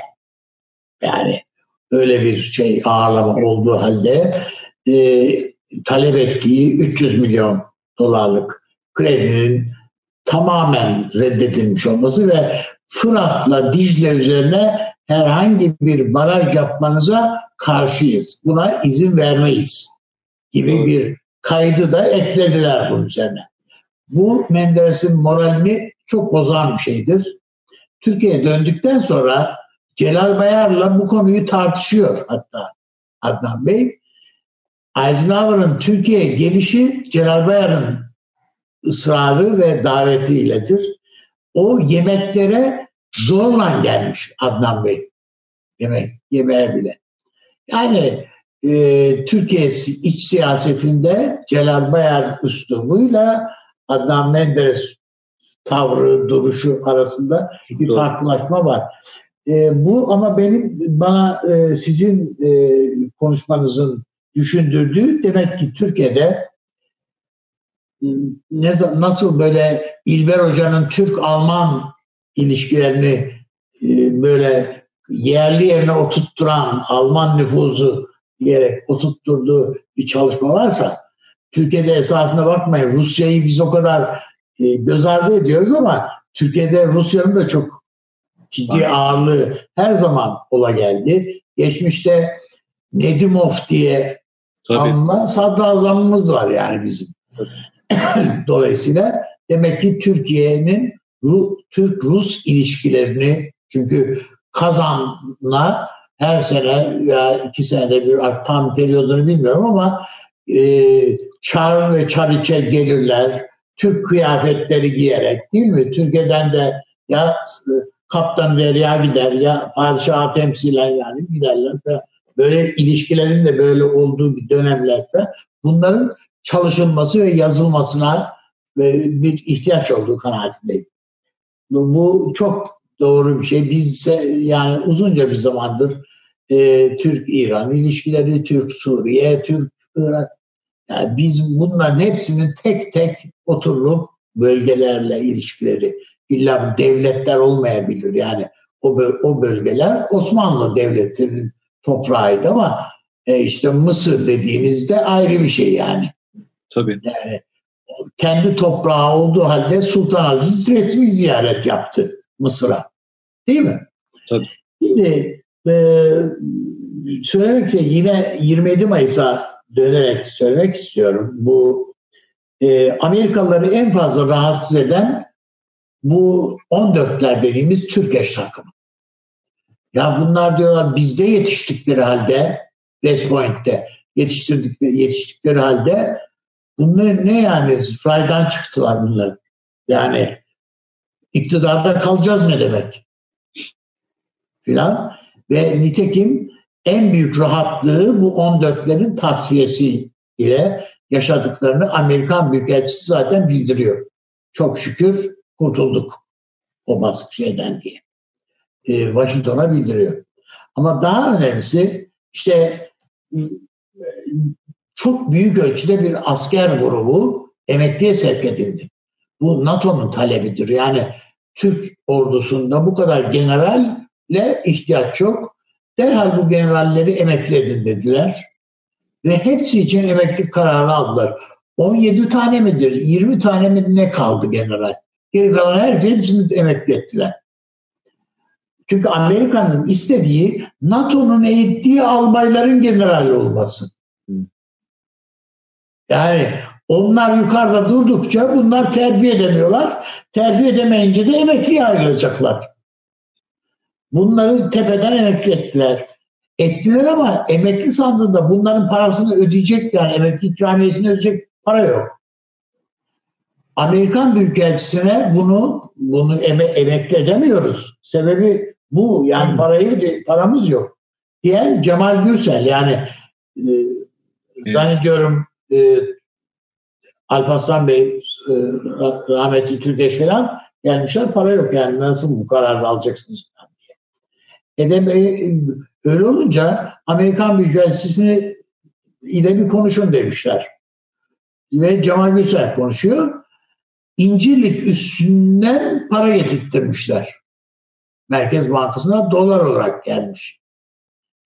yani öyle bir şey ağırlama olduğu halde e, talep ettiği 300 milyon dolarlık kredinin tamamen reddedilmiş olması ve Fırat'la Dicle üzerine herhangi bir baraj yapmanıza karşıyız. Buna izin vermeyiz gibi bir kaydı da eklediler bunun üzerine. Bu Menderes'in moralini çok bozan bir şeydir. Türkiye'ye döndükten sonra Celal Bayar'la bu konuyu tartışıyor hatta Adnan Bey. Eisenhower'ın Türkiye'ye gelişi Celal Bayar'ın ısrarı ve davetiyledir. O yemeklere zorla gelmiş Adnan Bey. Yemek, yemeğe bile. Yani e, Türkiye iç siyasetinde Celal Bayar üslubuyla Adnan Menderes tavrı, duruşu arasında bir farklılaşma var. E, bu ama benim bana e, sizin e, konuşmanızın düşündürdüğü demek ki Türkiye'de ne, nasıl böyle İlber Hoca'nın Türk-Alman ilişkilerini e, böyle yerli yerine oturtturan Alman nüfuzu diyerek oturtturduğu bir çalışma varsa Türkiye'de esasına bakmayın Rusya'yı biz o kadar e, göz ardı ediyoruz ama Türkiye'de Rusya'nın da çok ciddi ağırlığı her zaman ola geldi. Geçmişte Nedimov diye anılan sadrazamımız var yani bizim. Dolayısıyla demek ki Türkiye'nin Türk-Rus ilişkilerini çünkü Kazan'la her sene ya iki senede bir tam periyodunu bilmiyorum ama e, Çar ve Çariç'e gelirler. Türk kıyafetleri giyerek değil mi? Türkiye'den de ya Kaptan Derya gider ya padişahı temsilen yani giderler. Böyle ilişkilerin de böyle olduğu bir dönemlerde bunların çalışılması ve yazılmasına bir ihtiyaç olduğu kanaatindeyim. Bu çok doğru bir şey. Biz yani uzunca bir zamandır e, Türk-İran ilişkileri, Türk-Suriye, Türk-Irak yani biz bunların hepsinin tek tek oturup bölgelerle ilişkileri illa devletler olmayabilir. Yani o, o bölgeler Osmanlı Devleti'nin toprağıydı ama e, işte Mısır dediğinizde ayrı bir şey yani. Tabii. Yani kendi toprağı olduğu halde Sultan Aziz resmi ziyaret yaptı Mısır'a. Değil mi? Tabii. Şimdi e, söylemekse yine 27 Mayıs'a dönerek söylemek istiyorum. Bu e, Amerikalıları en fazla rahatsız eden bu 14'ler dediğimiz Türk eş takımı. Ya bunlar diyorlar bizde yetiştikleri halde West Point'te yetiştirdikleri, yetiştikleri halde Bunlar ne yani? Fraydan çıktılar bunlar. Yani iktidarda kalacağız ne demek? Filan. Ve nitekim en büyük rahatlığı bu 14'lerin tasfiyesi ile yaşadıklarını Amerikan Büyükelçisi zaten bildiriyor. Çok şükür kurtulduk o baskı şeyden diye. E, Washington'a bildiriyor. Ama daha önemlisi işte çok büyük ölçüde bir asker grubu emekliye sevk edildi. Bu NATO'nun talebidir. Yani Türk ordusunda bu kadar generalle ihtiyaç yok. Derhal bu generalleri emekli edin dediler. Ve hepsi için emeklilik kararı aldılar. 17 tane midir, 20 tane mi ne kaldı general? Geri kalan her şey hepsini emekli ettiler. Çünkü Amerika'nın istediği NATO'nun eğittiği albayların general olması. Yani onlar yukarıda durdukça bunlar terbiye edemiyorlar. Terbiye edemeyince de emekliye ayrılacaklar. Bunları tepeden emekli ettiler. Ettiler ama emekli sandığında bunların parasını ödeyecek yani emekli ikramiyesini ödeyecek para yok. Amerikan Büyükelçisi'ne bunu bunu eme, emekli edemiyoruz. Sebebi bu. Yani parayı paramız yok. Diyen Cemal Gürsel yani e, evet. zannediyorum e, Alparslan Bey e, rahmetli Türkeş falan gelmişler para yok yani nasıl bu kararı alacaksınız diye. Edem, e, öyle olunca Amerikan Büyükelçisi'ni ile bir konuşun demişler. Ve Cemal Gürsel konuşuyor. İncirlik üstünden para getirttirmişler. Merkez Bankası'na dolar olarak gelmiş.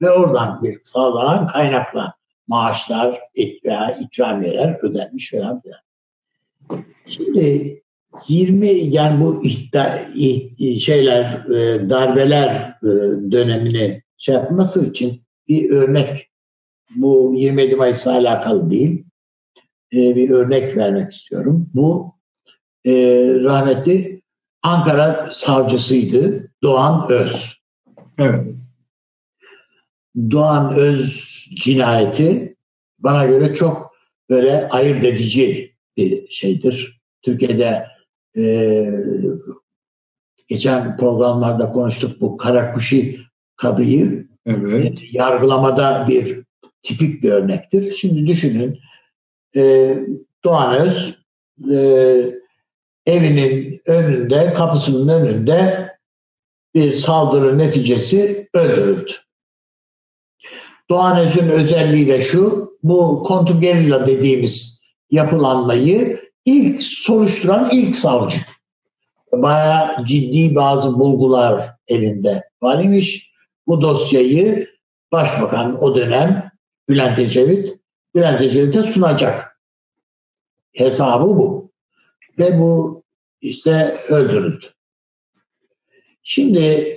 Ve oradan bir sağlanan kaynakla maaşlar veya ikramiyeler ödenmiş falan filan. Şimdi 20 yani bu ihta, şeyler e, darbeler e, dönemini şey yapması için bir örnek bu 27 Mayıs'la alakalı değil e, bir örnek vermek istiyorum. Bu rahmetli Ankara savcısıydı Doğan Öz. Evet. Doğan Öz cinayeti bana göre çok böyle ayırt edici bir şeydir. Türkiye'de e, geçen programlarda konuştuk bu Karakuşi kadıyı evet. E, yargılamada bir tipik bir örnektir. Şimdi düşünün e, Doğan Öz e, evinin önünde, kapısının önünde bir saldırı neticesi öldürüldü. Doğan Öz'ün özelliği de şu, bu kontrgerilla dediğimiz yapılanmayı ilk soruşturan ilk savcı. Bayağı ciddi bazı bulgular elinde var imiş. Bu dosyayı Başbakan o dönem Bülent Ecevit, Bülent Ecevit'e sunacak. Hesabı bu. Ve bu işte öldürüldü. Şimdi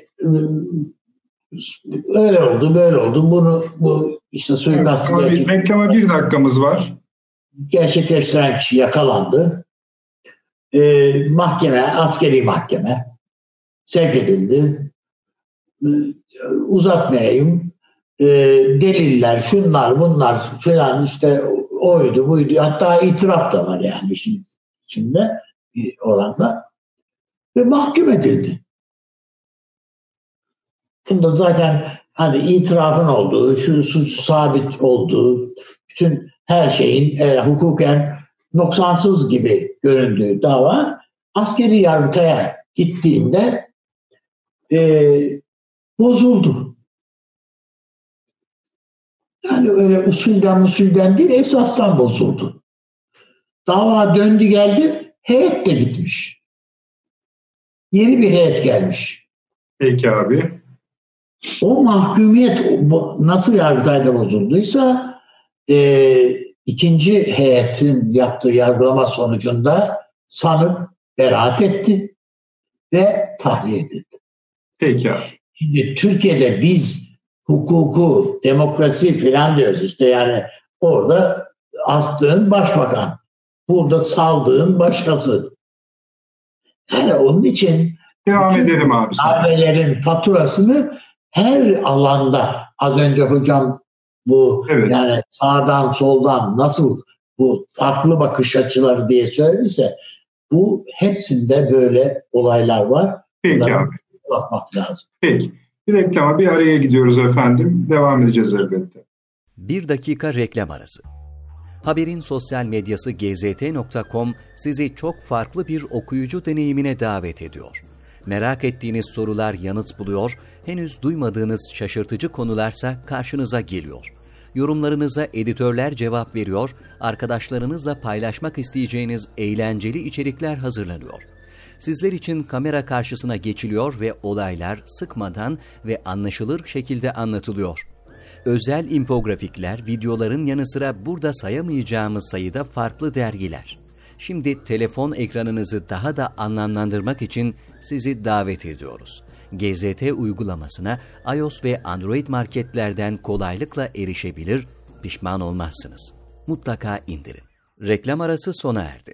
öyle oldu, böyle oldu. Bunu bu işte suikastı evet, gerçek... reklama bir dakikamız var. Gerçekleştiren kişi yakalandı. Ee, mahkeme, askeri mahkeme sevk edildi. Ee, uzatmayayım. Ee, deliller, şunlar, bunlar falan işte oydu, buydu. Hatta itiraf da var yani işin içinde bir oranda. Ve mahkum edildi. Bunda zaten hani itirafın olduğu, şu suç sabit olduğu, bütün her şeyin e, hukuken noksansız gibi göründüğü dava askeri yargıtaya gittiğinde e, bozuldu. Yani öyle usulden usulden değil esastan bozuldu. Dava döndü geldi, heyet de gitmiş. Yeni bir heyet gelmiş. Peki abi. O mahkumiyet nasıl Yargıtay'da bozulduysa e, ikinci heyetin yaptığı yargılama sonucunda sanık beraat etti ve tahliye edildi. Peki. Şimdi Türkiye'de biz hukuku, demokrasi filan diyoruz işte yani orada astığın başbakan, burada saldığın başkası. Yani onun için devam edelim abi. Darbelerin faturasını her alanda az önce hocam bu evet. yani sağdan soldan nasıl bu farklı bakış açıları diye söylediyse bu hepsinde böyle olaylar var. Peki abi. Bakmak lazım. Peki. Bir reklama bir araya gidiyoruz efendim. Devam edeceğiz elbette. Bir dakika reklam arası. Haberin sosyal medyası gzt.com sizi çok farklı bir okuyucu deneyimine davet ediyor. Merak ettiğiniz sorular yanıt buluyor, henüz duymadığınız şaşırtıcı konularsa karşınıza geliyor. Yorumlarınıza editörler cevap veriyor, arkadaşlarınızla paylaşmak isteyeceğiniz eğlenceli içerikler hazırlanıyor. Sizler için kamera karşısına geçiliyor ve olaylar sıkmadan ve anlaşılır şekilde anlatılıyor özel infografikler, videoların yanı sıra burada sayamayacağımız sayıda farklı dergiler. Şimdi telefon ekranınızı daha da anlamlandırmak için sizi davet ediyoruz. GZT uygulamasına iOS ve Android marketlerden kolaylıkla erişebilir, pişman olmazsınız. Mutlaka indirin. Reklam arası sona erdi.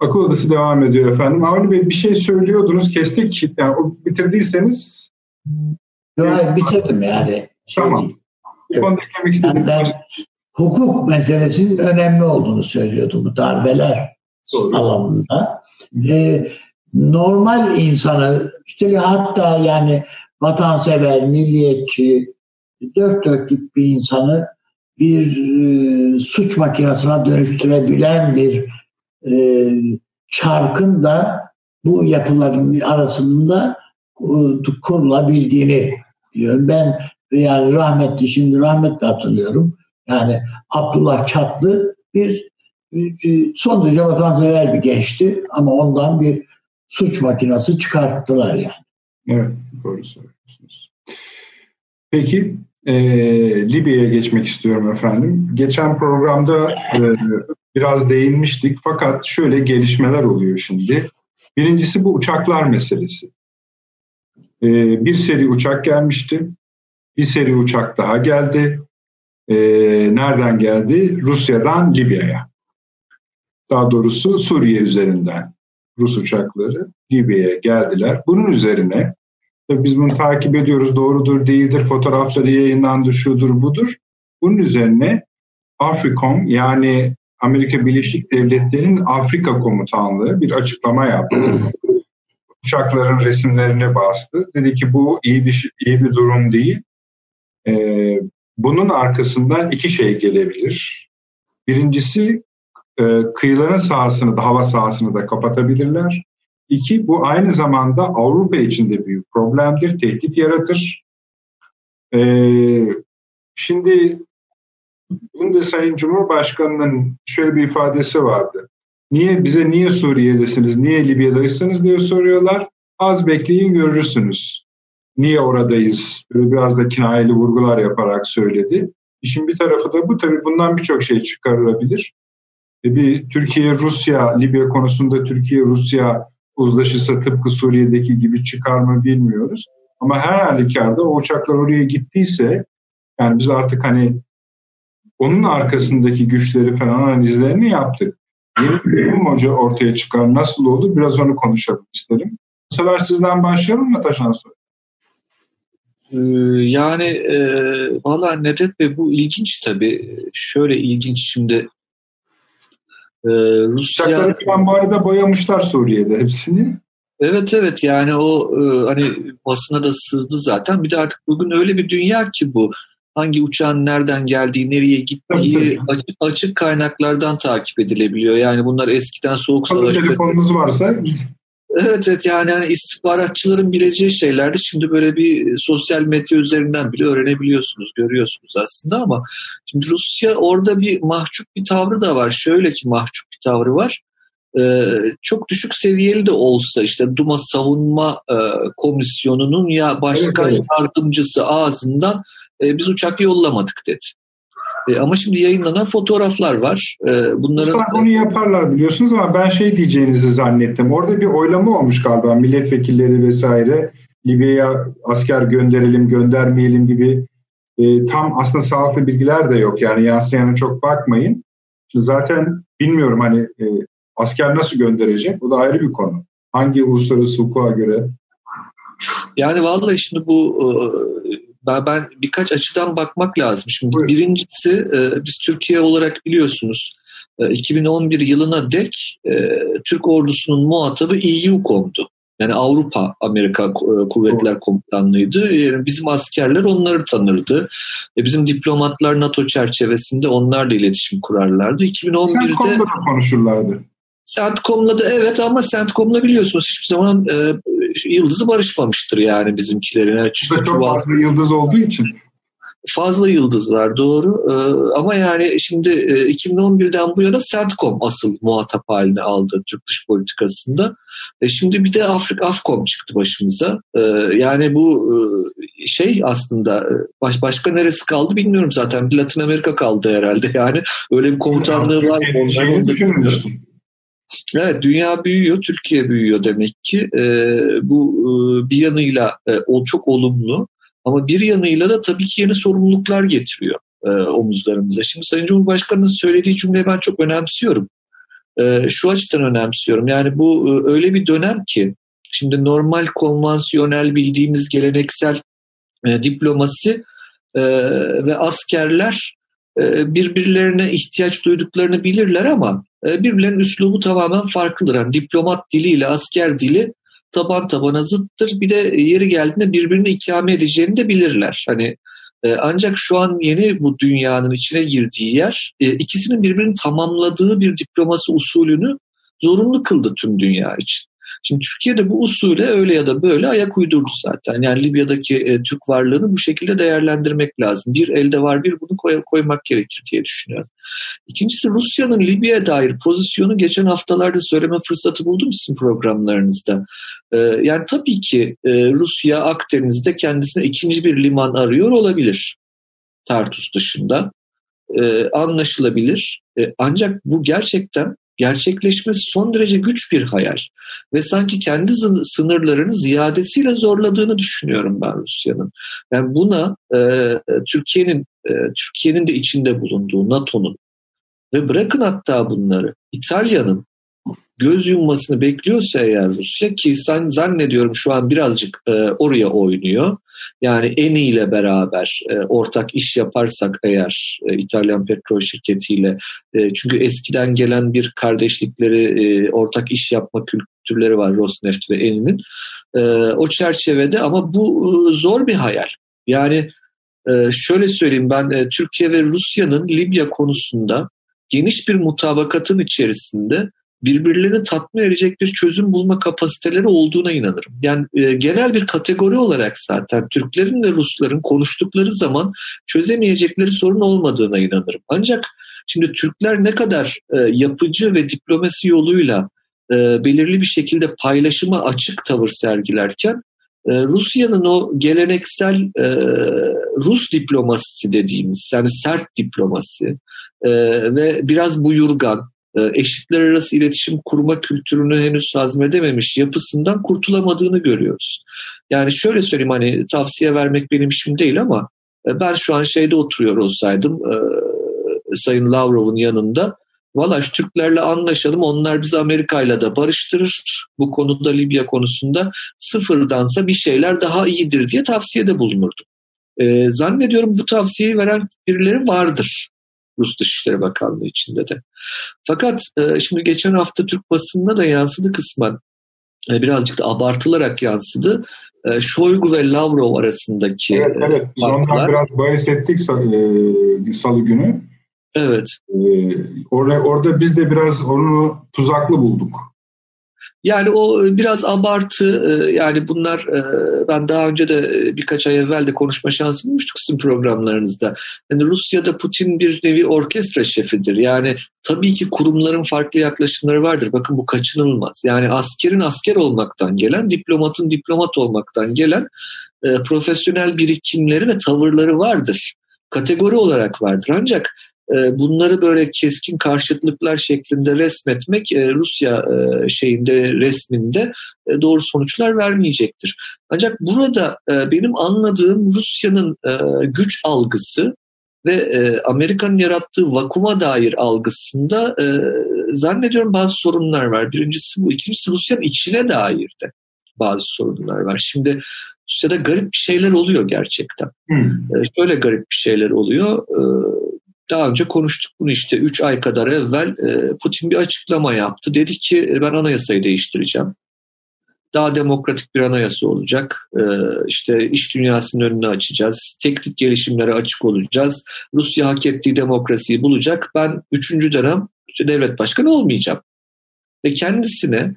Akıl odası devam ediyor efendim. Avni Bey bir şey söylüyordunuz, kestik. Yani o bitirdiyseniz... Yok, bitirdim yani. Şey tamam. Değil. Bu konuda eklemek istediğim ben, hukuk meselesinin önemli olduğunu söylüyordum bu darbeler Doğru. alanında. Ee, normal insanı, üstelik hatta yani vatansever, milliyetçi, dört dörtlük bir insanı bir e, suç makinesine dönüştürebilen bir e, çarkın da bu yapıların arasında e, kurulabildiğini biliyorum. Ben yani rahmetli şimdi rahmetli hatırlıyorum. Yani Abdullah Çatlı bir son derece vatansever bir gençti ama ondan bir suç makinesi çıkarttılar yani. Evet, doğru söylüyorsunuz. Peki, e, Libya'ya geçmek istiyorum efendim. Geçen programda e, biraz değinmiştik fakat şöyle gelişmeler oluyor şimdi. Birincisi bu uçaklar meselesi. E, bir seri uçak gelmişti. Bir seri uçak daha geldi. E, nereden geldi? Rusya'dan Libya'ya. Daha doğrusu Suriye üzerinden Rus uçakları Libya'ya geldiler. Bunun üzerine tabii biz bunu takip ediyoruz doğrudur değildir fotoğrafları yayınlandı şudur budur. Bunun üzerine Afrikom yani Amerika Birleşik Devletleri'nin Afrika Komutanlığı bir açıklama yaptı. Uçakların resimlerini bastı. Dedi ki bu iyi bir iyi bir durum değil. Ee, bunun arkasından iki şey gelebilir. Birincisi kıyıların sahasını da hava sahasını da kapatabilirler. İki, bu aynı zamanda Avrupa için de büyük problemdir, tehdit yaratır. Ee, şimdi bunda Sayın Cumhurbaşkanı'nın şöyle bir ifadesi vardı. Niye bize niye Suriye'desiniz, niye Libya'daysınız diye soruyorlar. Az bekleyin görürsünüz niye oradayız biraz da kinayeli vurgular yaparak söyledi. İşin bir tarafı da bu tabii bundan birçok şey çıkarılabilir. E, bir Türkiye-Rusya, Libya konusunda Türkiye-Rusya uzlaşısı tıpkı Suriye'deki gibi çıkar mı bilmiyoruz. Ama her halükarda o uçaklar oraya gittiyse yani biz artık hani onun arkasındaki güçleri falan analizlerini yaptık. Yeni bir durum hoca ortaya çıkar. Nasıl olur? Biraz onu konuşalım isterim. Bu sefer sizden başlayalım mı Taşan Soy? Ee, yani e, valla Nedret Bey bu ilginç tabii. Şöyle ilginç şimdi e, Rusya... Uçakları bu arada boyamışlar Suriye'de hepsini. Evet evet yani o e, hani basına da sızdı zaten. Bir de artık bugün öyle bir dünya ki bu. Hangi uçağın nereden geldiği, nereye gittiği açık, açık kaynaklardan takip edilebiliyor. Yani bunlar eskiden soğuk savaş... Telefonunuz varsa Evet evet yani, yani istihbaratçıların bileceği şeylerdi. Şimdi böyle bir sosyal medya üzerinden bile öğrenebiliyorsunuz, görüyorsunuz aslında ama şimdi Rusya orada bir mahcup bir tavrı da var. Şöyle ki mahcup bir tavrı var. Ee, çok düşük seviyeli de olsa işte Duma Savunma e, Komisyonu'nun ya başkan evet, evet. yardımcısı ağzından e, biz uçak yollamadık dedi. E, ama şimdi yayınlanan fotoğraflar var. E, bunların Usta bunu yaparlar biliyorsunuz ama ben şey diyeceğinizi zannettim. Orada bir oylama olmuş galiba milletvekilleri vesaire. Libya'ya asker gönderelim göndermeyelim gibi e, tam aslında sağlıklı bilgiler de yok. Yani yansıyana çok bakmayın. Şimdi zaten bilmiyorum hani e, asker nasıl gönderecek? Bu da ayrı bir konu. Hangi uluslararası hukuka göre? Yani vallahi şimdi bu e, ben, ben birkaç açıdan bakmak lazım. Şimdi Buyurun. birincisi e, biz Türkiye olarak biliyorsunuz e, 2011 yılına dek e, Türk ordusunun muhatabı EUCOM'du. Yani Avrupa Amerika e, Kuvvetler Komutanlığı'ydı. Yani bizim askerler onları tanırdı. E, bizim diplomatlar NATO çerçevesinde onlarla iletişim kurarlardı. 2011'de CENTCOM'da da konuşurlardı. CENTCOM'la da evet ama CENTCOM'la biliyorsunuz hiçbir zaman e, yıldızı barışmamıştır yani bizimkilerin. Yani işte çok fazla yıldız olduğu için fazla yıldız var doğru ee, ama yani şimdi e, 2011'den bu yana CENTCOM asıl muhatap haline aldı Türk dış politikasında. E, şimdi bir de Afrika Afcom çıktı başımıza. E, yani bu e, şey aslında e, baş, başka neresi kaldı bilmiyorum zaten. Bir Latin Amerika kaldı herhalde yani öyle bir komutanlığı var. Ondan düşünmüştüm. Evet, dünya büyüyor, Türkiye büyüyor demek ki. E, bu e, bir yanıyla e, o çok olumlu ama bir yanıyla da tabii ki yeni sorumluluklar getiriyor e, omuzlarımıza. Şimdi Sayın Cumhurbaşkanı'nın söylediği cümleyi ben çok önemsiyorum. E, şu açıdan önemsiyorum. Yani bu e, öyle bir dönem ki şimdi normal konvansiyonel bildiğimiz geleneksel e, diplomasi e, ve askerler birbirlerine ihtiyaç duyduklarını bilirler ama e, birbirlerinin üslubu tamamen farklıdır. Yani diplomat diliyle asker dili taban tabana zıttır. Bir de yeri geldiğinde birbirini ikame edeceğini de bilirler. Hani e, ancak şu an yeni bu dünyanın içine girdiği yer e, ikisinin birbirini tamamladığı bir diplomasi usulünü zorunlu kıldı tüm dünya için. Şimdi Türkiye'de bu usule öyle ya da böyle ayak uydurdu zaten. Yani Libya'daki e, Türk varlığını bu şekilde değerlendirmek lazım. Bir elde var bir bunu koy, koymak gerekir diye düşünüyorum. İkincisi Rusya'nın Libya'ya dair pozisyonu geçen haftalarda söyleme fırsatı buldum sizin programlarınızda. E, yani tabii ki e, Rusya Akdeniz'de kendisine ikinci bir liman arıyor olabilir. Tartus dışında. E, anlaşılabilir. E, ancak bu gerçekten gerçekleşmesi son derece güç bir hayal. Ve sanki kendi sınırlarını ziyadesiyle zorladığını düşünüyorum ben Rusya'nın. Yani buna e, Türkiye'nin e, Türkiye'nin de içinde bulunduğu NATO'nun ve bırakın hatta bunları İtalya'nın göz yummasını bekliyorsa eğer Rusya ki zannediyorum şu an birazcık e, oraya oynuyor. Yani Eni ile beraber e, ortak iş yaparsak eğer e, İtalyan petrol şirketiyle çünkü eskiden gelen bir kardeşlikleri ortak iş yapma kültürleri var Rosneft ve Eni'nin. O çerçevede ama bu zor bir hayal. Yani şöyle söyleyeyim ben Türkiye ve Rusya'nın Libya konusunda geniş bir mutabakatın içerisinde birbirlerini tatmin edecek bir çözüm bulma kapasiteleri olduğuna inanırım. Yani e, genel bir kategori olarak zaten Türklerin ve Rusların konuştukları zaman çözemeyecekleri sorun olmadığına inanırım. Ancak şimdi Türkler ne kadar e, yapıcı ve diplomasi yoluyla e, belirli bir şekilde paylaşıma açık tavır sergilerken e, Rusya'nın o geleneksel e, Rus diplomasisi dediğimiz yani sert diplomasi e, ve biraz buyurgan eşitler arası iletişim kurma kültürünü henüz hazmedememiş yapısından kurtulamadığını görüyoruz. Yani şöyle söyleyeyim hani tavsiye vermek benim işim değil ama e, ben şu an şeyde oturuyor olsaydım e, Sayın Lavrov'un yanında valla Türklerle anlaşalım onlar bizi Amerika'yla da barıştırır bu konuda Libya konusunda sıfırdansa bir şeyler daha iyidir diye tavsiyede bulunurdu. E, zannediyorum bu tavsiyeyi veren birileri vardır Rus Dışişleri Bakanlığı içinde de. Fakat e, şimdi geçen hafta Türk basında da yansıdı kısmen. E, birazcık da abartılarak yansıdı. E, Şoygu ve Lavrov arasındaki Evet, evet. Biz ondan biraz bahis ettik e, salı günü. Evet. E, orada, orada biz de biraz onu tuzaklı bulduk. Yani o e, biraz abartı e, yani bunlar e, ben daha önce de birkaç ay evvel de konuşma şansı bulmuştuk sizin programlarınızda. Yani Rusya'da Putin bir nevi orkestra şefidir. Yani tabii ki kurumların farklı yaklaşımları vardır. Bakın bu kaçınılmaz. Yani askerin asker olmaktan gelen, diplomatın diplomat olmaktan gelen profesyonel birikimleri ve tavırları vardır. Kategori olarak vardır. Ancak bunları böyle keskin karşıtlıklar şeklinde resmetmek e, Rusya e, şeyinde resminde e, doğru sonuçlar vermeyecektir. Ancak burada benim anladığım Rusya'nın güç algısı ve Amerika'nın yarattığı vakuma dair algısında zannediyorum bazı sorunlar var. Birincisi bu. İkincisi Rusya'nın içine dair de bazı sorunlar var. Şimdi Rusya'da garip bir şeyler oluyor gerçekten. Hmm. Şöyle garip bir şeyler oluyor. Daha önce konuştuk bunu işte 3 ay kadar evvel e, Putin bir açıklama yaptı. Dedi ki e, ben anayasayı değiştireceğim. daha demokratik bir anayasa olacak. Ee, işte iş dünyasının önünü açacağız. Teknik gelişimlere açık olacağız. Rusya hak ettiği demokrasiyi bulacak. Ben üçüncü dönem devlet başkanı olmayacağım. Ve kendisine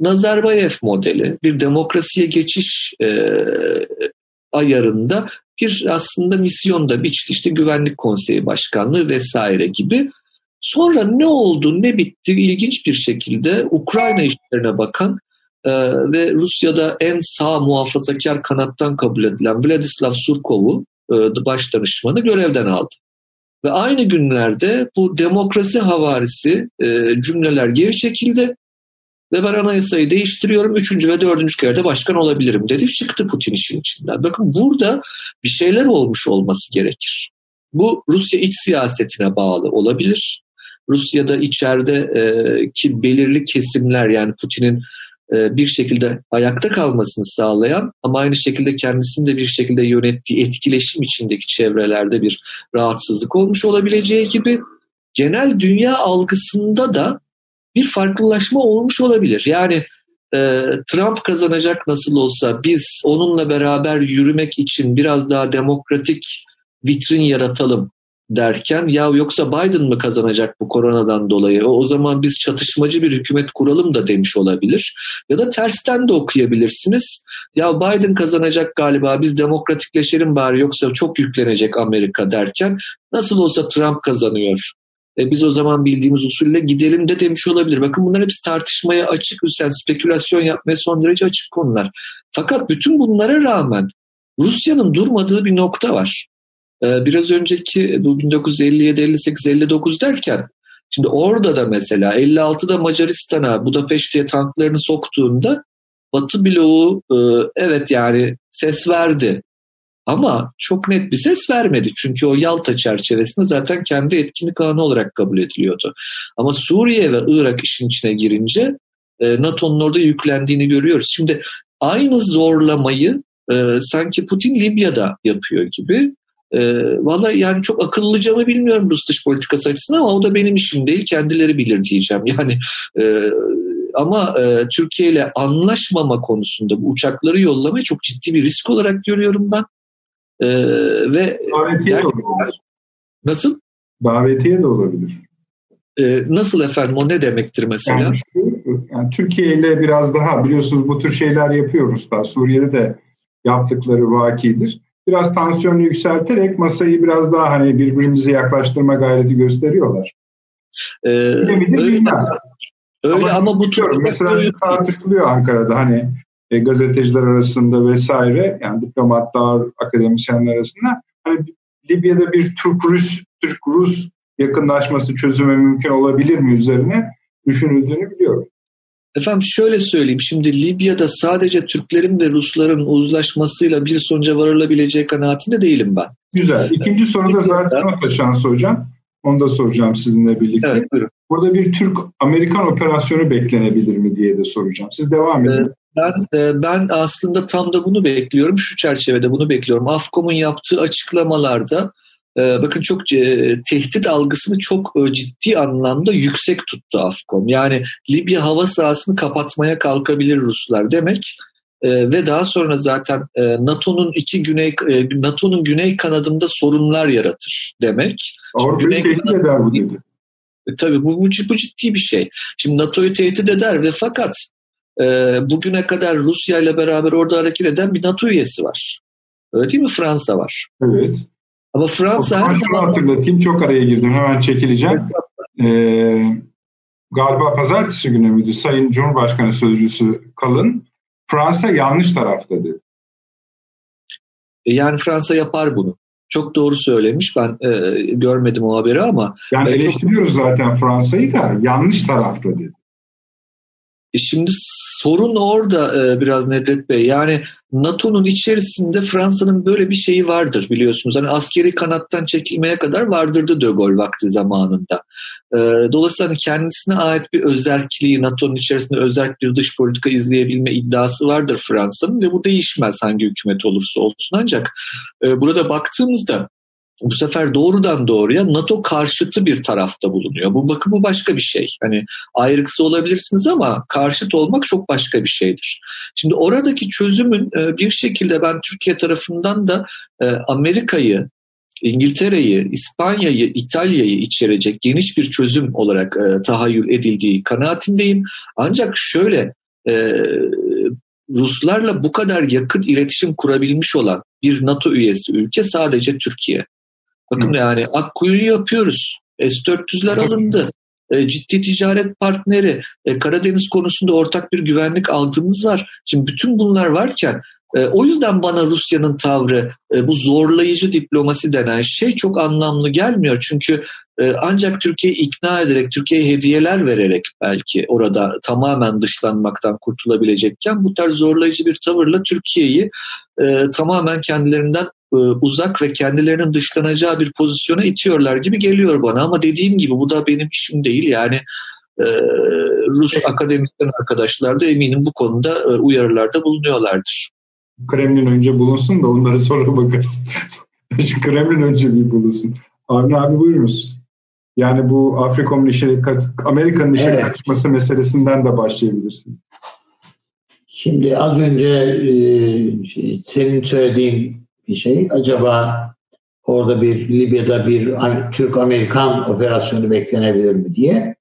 Nazarbayev modeli bir demokrasiye geçiş e, ayarında bir aslında misyonda biçti işte güvenlik konseyi başkanlığı vesaire gibi. Sonra ne oldu ne bitti ilginç bir şekilde Ukrayna işlerine bakan e, ve Rusya'da en sağ muhafazakar kanattan kabul edilen Vladislav Surkov'u e, baş danışmanı görevden aldı. Ve aynı günlerde bu demokrasi havarisi e, cümleler geri çekildi ve ben anayasayı değiştiriyorum. Üçüncü ve dördüncü kere de başkan olabilirim dedi. Çıktı Putin işin içinden. Bakın burada bir şeyler olmuş olması gerekir. Bu Rusya iç siyasetine bağlı olabilir. Rusya'da içeride e, ki belirli kesimler yani Putin'in e, bir şekilde ayakta kalmasını sağlayan ama aynı şekilde kendisini de bir şekilde yönettiği etkileşim içindeki çevrelerde bir rahatsızlık olmuş olabileceği gibi genel dünya algısında da bir farklılaşma olmuş olabilir. Yani e, Trump kazanacak nasıl olsa biz onunla beraber yürümek için biraz daha demokratik vitrin yaratalım derken ya yoksa Biden mı kazanacak bu koronadan dolayı? O, zaman biz çatışmacı bir hükümet kuralım da demiş olabilir. Ya da tersten de okuyabilirsiniz. Ya Biden kazanacak galiba biz demokratikleşelim bari yoksa çok yüklenecek Amerika derken nasıl olsa Trump kazanıyor e, biz o zaman bildiğimiz usulle gidelim de demiş olabilir. Bakın bunlar hepsi tartışmaya açık, yani spekülasyon yapmaya son derece açık konular. Fakat bütün bunlara rağmen Rusya'nın durmadığı bir nokta var. E, biraz önceki bu 1957, 58, 59 derken şimdi orada da mesela 56'da Macaristan'a Budapeşte'ye tanklarını soktuğunda Batı bloğu e, evet yani ses verdi. Ama çok net bir ses vermedi. Çünkü o Yalta çerçevesinde zaten kendi etkinlik alanı olarak kabul ediliyordu. Ama Suriye ve Irak işin içine girince e, NATO'nun orada yüklendiğini görüyoruz. Şimdi aynı zorlamayı e, sanki Putin Libya'da yapıyor gibi. E, Valla yani çok akıllıca mı bilmiyorum Rus dış politikası açısından ama o da benim işim değil. Kendileri bilir diyeceğim. Yani e, ama e, Türkiye ile anlaşmama konusunda bu uçakları yollamayı çok ciddi bir risk olarak görüyorum ben. Ee, ve Davetiye de olabilir. Nasıl? Davetiye de olabilir. Ee, nasıl efendim o ne demektir mesela? Yani, şu, yani Türkiye ile biraz daha biliyorsunuz bu tür şeyler yapıyoruz da Suriye'de de yaptıkları vakidir. Biraz tansiyonu yükselterek masayı biraz daha hani birbirimize yaklaştırma gayreti gösteriyorlar. Ee, öyle, öyle ama, ama bu tür mesela şu tartışılıyor Ankara'da hani e, gazeteciler arasında vesaire yani diplomatlar, akademisyenler arasında hani Libya'da bir Türk-Rus Türk-Rus yakınlaşması çözüme mümkün olabilir mi üzerine düşünüldüğünü biliyorum. Efendim şöyle söyleyeyim. Şimdi Libya'da sadece Türklerin ve Rusların uzlaşmasıyla bir sonuca varılabileceği kanaatinde değilim ben. Güzel. İkinci soruda zaten o taşan soracağım. Onu da soracağım sizinle birlikte. Evet, buyurun. Burada bir Türk-Amerikan operasyonu beklenebilir mi diye de soracağım. Siz devam edin. Ee, ben e, ben aslında tam da bunu bekliyorum. Şu çerçevede bunu bekliyorum. Afkom'un yaptığı açıklamalarda e, bakın çok e, tehdit algısını çok ciddi anlamda yüksek tuttu Afkom. Yani Libya hava sahasını kapatmaya kalkabilir Ruslar demek. ve daha sonra zaten NATO'nun iki güney NATO'nun güney kanadında sorunlar yaratır demek. Avrupa'yı tehdit eder bu dedi. Tabii bu, bu, bu ciddi bir şey. Şimdi NATO'yu tehdit eder ve fakat bugüne kadar Rusya ile beraber orada hareket eden bir NATO üyesi var. Öyle değil mi? Fransa var. Evet. Ama Fransa her zaman... hatırlatayım çok araya girdim hemen çekileceğim. Ee, galiba pazartesi günü müydü Sayın Cumhurbaşkanı Sözcüsü Kalın Fransa yanlış tarafta dedi. E, yani Fransa yapar bunu. Çok doğru söylemiş. Ben e, görmedim o haberi ama. Yani eleştiriyoruz çok... zaten Fransa'yı da yanlış tarafta dedi. E şimdi sorun orada e, biraz Nedret Bey. Yani NATO'nun içerisinde Fransa'nın böyle bir şeyi vardır biliyorsunuz. Hani askeri kanattan çekilmeye kadar vardırdı De Gaulle vakti zamanında. E, dolayısıyla hani kendisine ait bir özelliği, NATO'nun içerisinde özel bir dış politika izleyebilme iddiası vardır Fransa'nın ve bu değişmez hangi hükümet olursa olsun. Ancak burada baktığımızda bu sefer doğrudan doğruya NATO karşıtı bir tarafta bulunuyor. Bu bakın bu başka bir şey. Hani ayrıksı olabilirsiniz ama karşıt olmak çok başka bir şeydir. Şimdi oradaki çözümün e, bir şekilde ben Türkiye tarafından da e, Amerika'yı İngiltere'yi, İspanya'yı, İtalya'yı içerecek geniş bir çözüm olarak e, tahayyül edildiği kanaatindeyim. Ancak şöyle Ruslarla bu kadar yakın iletişim kurabilmiş olan bir NATO üyesi ülke sadece Türkiye. Bakın Hı. yani Akkuyu'yu yapıyoruz. S-400'ler alındı. E, ciddi ticaret partneri, e, Karadeniz konusunda ortak bir güvenlik algımız var. Şimdi bütün bunlar varken e, o yüzden bana Rusya'nın tavrı, e, bu zorlayıcı diplomasi denen şey çok anlamlı gelmiyor. Çünkü e, ancak Türkiye'yi ikna ederek, Türkiye'ye hediyeler vererek belki orada tamamen dışlanmaktan kurtulabilecekken bu tarz zorlayıcı bir tavırla Türkiye'yi e, tamamen kendilerinden uzak ve kendilerinin dışlanacağı bir pozisyona itiyorlar gibi geliyor bana. Ama dediğim gibi bu da benim işim değil. Yani e, Rus akademisyen arkadaşlar da eminim bu konuda e, uyarılarda bulunuyorlardır. Kremlin önce bulunsun da onları sonra bakarız. Kremlin önce bir bulunsun. Avni abi buyurunuz. Yani bu Afrika işe, Amerika'nın işe evet. karışması meselesinden de başlayabilirsiniz. Şimdi az önce e, senin söylediğin bir şey. Acaba orada bir Libya'da bir Türk-Amerikan operasyonu beklenebilir mi diye.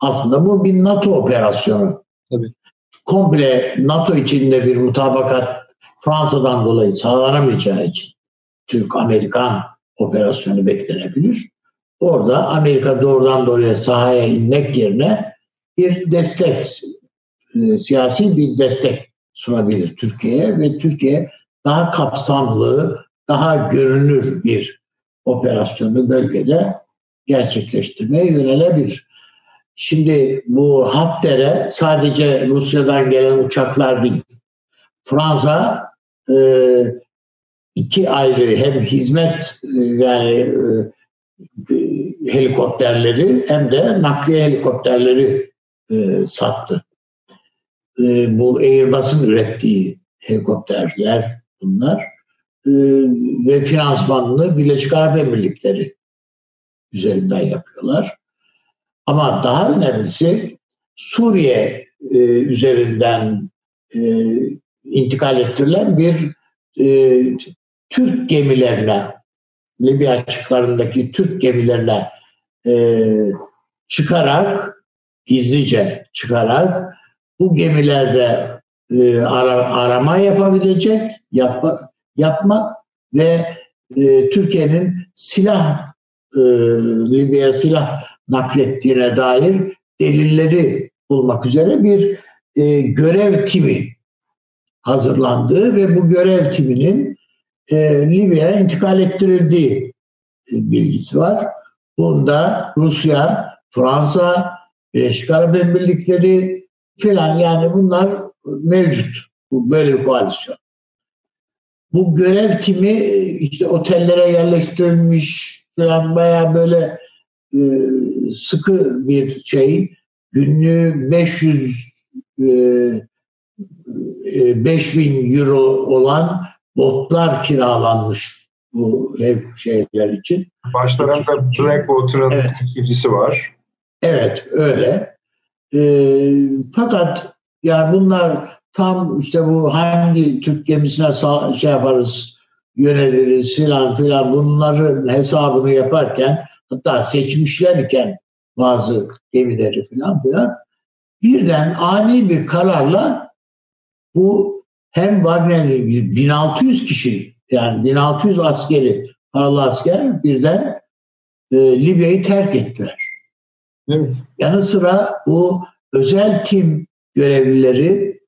Aslında bu bir NATO operasyonu. Tabii. Komple NATO içinde bir mutabakat Fransa'dan dolayı sağlanamayacağı için Türk-Amerikan operasyonu beklenebilir. Orada Amerika doğrudan doğruya sahaya inmek yerine bir destek, e, siyasi bir destek sunabilir Türkiye'ye ve Türkiye daha kapsamlı, daha görünür bir operasyonu bölgede gerçekleştirmeye yönelebilir. Şimdi bu Hafter'e sadece Rusya'dan gelen uçaklar değil. Fransa e, iki ayrı hem hizmet e, yani e, helikopterleri hem de nakliye helikopterleri e, sattı. E, bu Airbus'un ürettiği helikopterler bunlar e, ve finansmanını Birleşik Arap Emirlikleri üzerinden yapıyorlar. Ama daha önemlisi Suriye e, üzerinden e, intikal ettirilen bir e, Türk gemilerine, Libya açıklarındaki Türk gemilerine e, çıkarak, gizlice çıkarak bu gemilerde e, ara, arama yapabilecek, yapma, yapmak ve e, Türkiye'nin silah e, Libya'ya silah naklettiğine dair delilleri bulmak üzere bir e, görev timi hazırlandığı ve bu görev timinin e, Libya'ya intikal ettirildiği e, bilgisi var. Bunda Rusya, Fransa, Birleşik Arap Emirlikleri filan yani bunlar mevcut. Bu böyle bir koalisyon. Bu görev timi işte otellere yerleştirilmiş filan baya böyle e, sıkı bir şey. Günlüğü 500 e, 5000 euro olan botlar kiralanmış bu ev şeyler için. Başlarında Blackwater'ın evet. var. Evet öyle. E, fakat yani bunlar tam işte bu hangi Türk gemisine sağ, şey yaparız yöneliriz filan filan bunların hesabını yaparken hatta seçmişler iken bazı gemileri filan filan birden ani bir kararla bu hem Wagner'in 1600 kişi yani 1600 askeri paralı asker birden e, Libya'yı terk ettiler. Evet. Yanı sıra bu özel tim görevlileri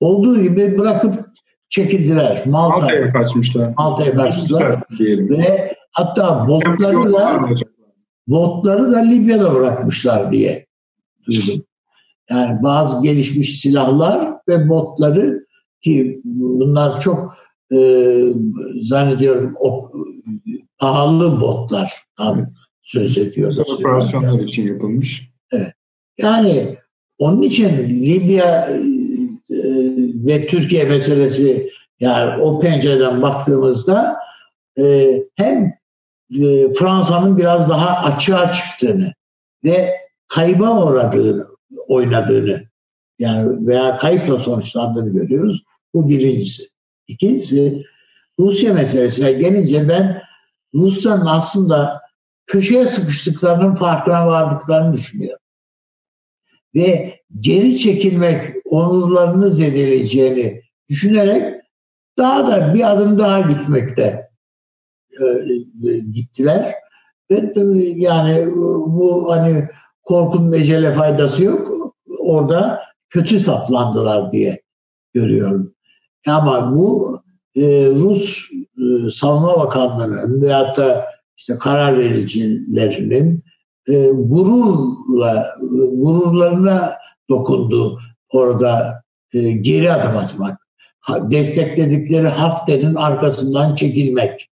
olduğu gibi bırakıp çekildiler. Malta'ya Malta kaçmışlar. Malta'ya kaçtılar. Ve hatta botları da botları da Libya'da bırakmışlar diye duydum. Yani bazı gelişmiş silahlar ve botları ki bunlar çok e, zannediyorum o, pahalı botlar tam söz ediyoruz. Operasyonlar için yapılmış. Evet. Yani onun için Libya e, ve Türkiye meselesi yani o pencereden baktığımızda e, hem e, Fransa'nın biraz daha açığa çıktığını ve kayba uğradığını, oynadığını yani veya kayıpla sonuçlandığını görüyoruz. Bu birincisi. İkincisi Rusya meselesine gelince ben Rusların aslında köşeye sıkıştıklarının farkına vardıklarını düşünüyorum. Ve geri çekilmek onurlarını zedeleyeceğini düşünerek daha da bir adım daha gitmekte e, gittiler. Ve yani bu hani korkunun ecele faydası yok. Orada kötü saplandılar diye görüyorum. Ama bu e, Rus e, Savunma Bakanlığı'nın veyahut da işte karar vericilerinin e, gururla gururlarına dokundu orada e, geri adım atmak. Destekledikleri Hafter'in arkasından çekilmek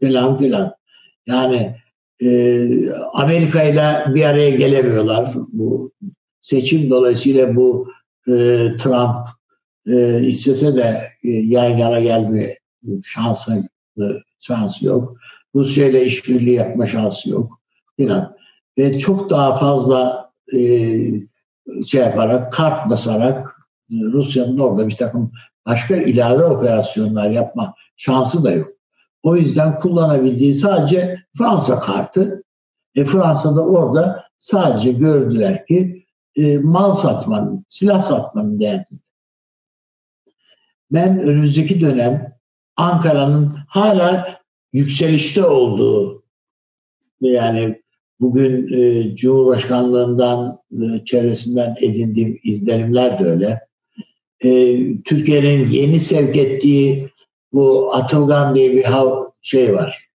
filan filan. Yani e, Amerika ile bir araya gelemiyorlar. Bu seçim dolayısıyla bu e, Trump e, istese de e, yan yana gelme şansı şansı yok. Rusya ile işbirliği yapma şansı yok filan. Ve çok daha fazla e, şey yaparak, kart basarak e, Rusya'nın orada bir takım başka ilave operasyonlar yapma şansı da yok. O yüzden kullanabildiği sadece Fransa kartı. E Fransa'da orada sadece gördüler ki e, mal satmanın, silah satmanın derdinde. Ben önümüzdeki dönem Ankara'nın hala yükselişte olduğu yani bugün e, Cumhurbaşkanlığından e, çevresinden edindiğim izlenimler de öyle. E, Türkiye'nin yeni sevk ettiği bu Atılgan diye bir hav şey var.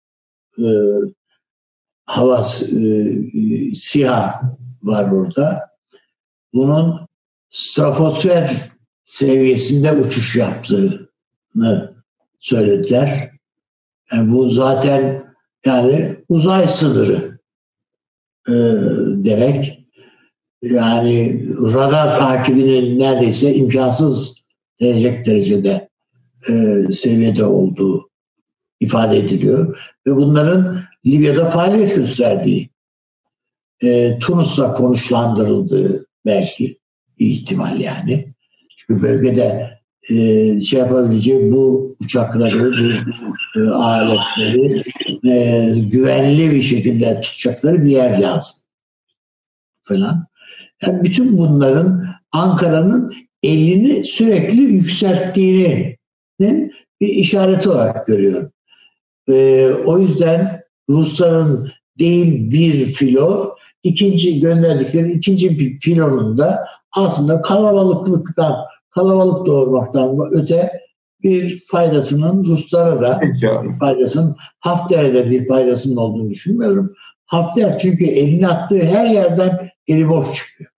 E, havas e, siyah var orada. Bunun stratosfer seviyesinde uçuş yaptığını söylediler. Yani bu zaten yani uzay sınırı e, demek. Yani radar takibinin neredeyse imkansız denecek derecede e, seviyede olduğu ifade ediliyor. Ve bunların Libya'da faaliyet gösterdiği, e, Tunus'la konuşlandırıldığı belki ihtimal yani. Çünkü bölgede e, şey yapabileceği bu uçakları, bu e, aletleri e, güvenli bir şekilde tutacakları bir yer lazım falan. Yani bütün bunların Ankara'nın elini sürekli yükselttiğinin bir işareti olarak görüyorum. E, o yüzden Rusların değil bir filo, ikinci gönderdikleri ikinci bir filonun da aslında kalabalıklıktan kalabalık doğurmaktan öte bir faydasının Ruslara da bir faydasının Hafter'e de bir faydasının olduğunu düşünmüyorum. Hafter çünkü elini attığı her yerden eli boş çıkıyor.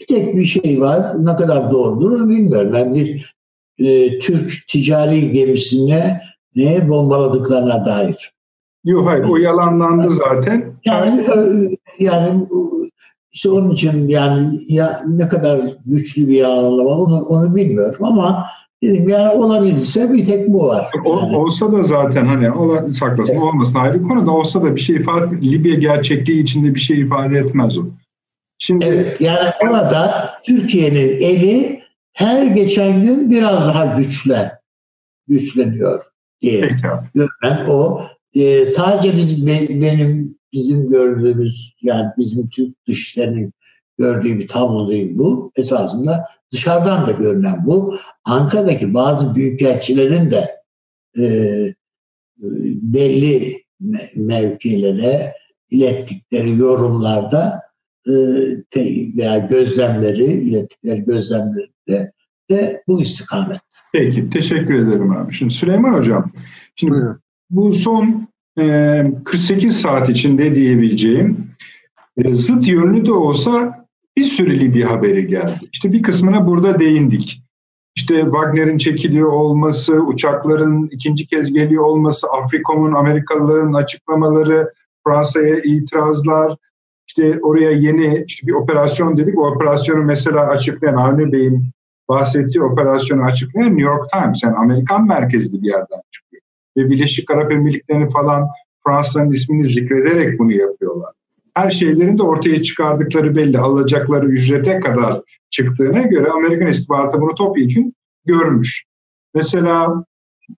Bir tek bir şey var. Ne kadar doğrudur bilmiyorum. Ben bir e, Türk ticari gemisine neye bombaladıklarına dair. Yok hayır o yalanlandı zaten. Yani e, yani işte onun için yani ya ne kadar güçlü bir yalanlama onu, onu bilmiyorum ama dedim yani olabilirse bir tek bu var. O, Olsa da zaten hani olan saklasın evet. olmasın ayrı konu da olsa da bir şey ifade Libya gerçekliği içinde bir şey ifade etmez o. Şimdi evet, yani orada Türkiye'nin eli her geçen gün biraz daha güçle güçleniyor diye görünen o. Ee, sadece biz benim bizim gördüğümüz yani bizim Türk dışlarının gördüğü bir tablo değil bu. Esasında dışarıdan da görünen bu. Ankara'daki bazı büyükelçilerin de e, belli mevkilere ilettikleri yorumlarda e, veya gözlemleri, ilettikleri gözlemleri de, de bu istikamet. Peki, teşekkür ederim abi. Şimdi Süleyman Hocam, şimdi Buyurun. bu son 48 ee, saat içinde diyebileceğim e, zıt yönlü de olsa bir sürü Libya haberi geldi. İşte bir kısmına burada değindik. İşte Wagner'in çekiliyor olması, uçakların ikinci kez geliyor olması, Afrikom'un Amerikalıların açıklamaları, Fransa'ya itirazlar, işte oraya yeni işte bir operasyon dedik. O operasyonu mesela açıklayan Avni Bey'in bahsettiği operasyonu açıklayan New York Times yani Amerikan merkezli bir yerden çıkıyor ve Birleşik Arap Emirlikleri'ni falan Fransa'nın ismini zikrederek bunu yapıyorlar. Her şeylerin de ortaya çıkardıkları belli. Alacakları ücrete kadar çıktığına göre Amerikan istihbaratı bunu topyekun görmüş. Mesela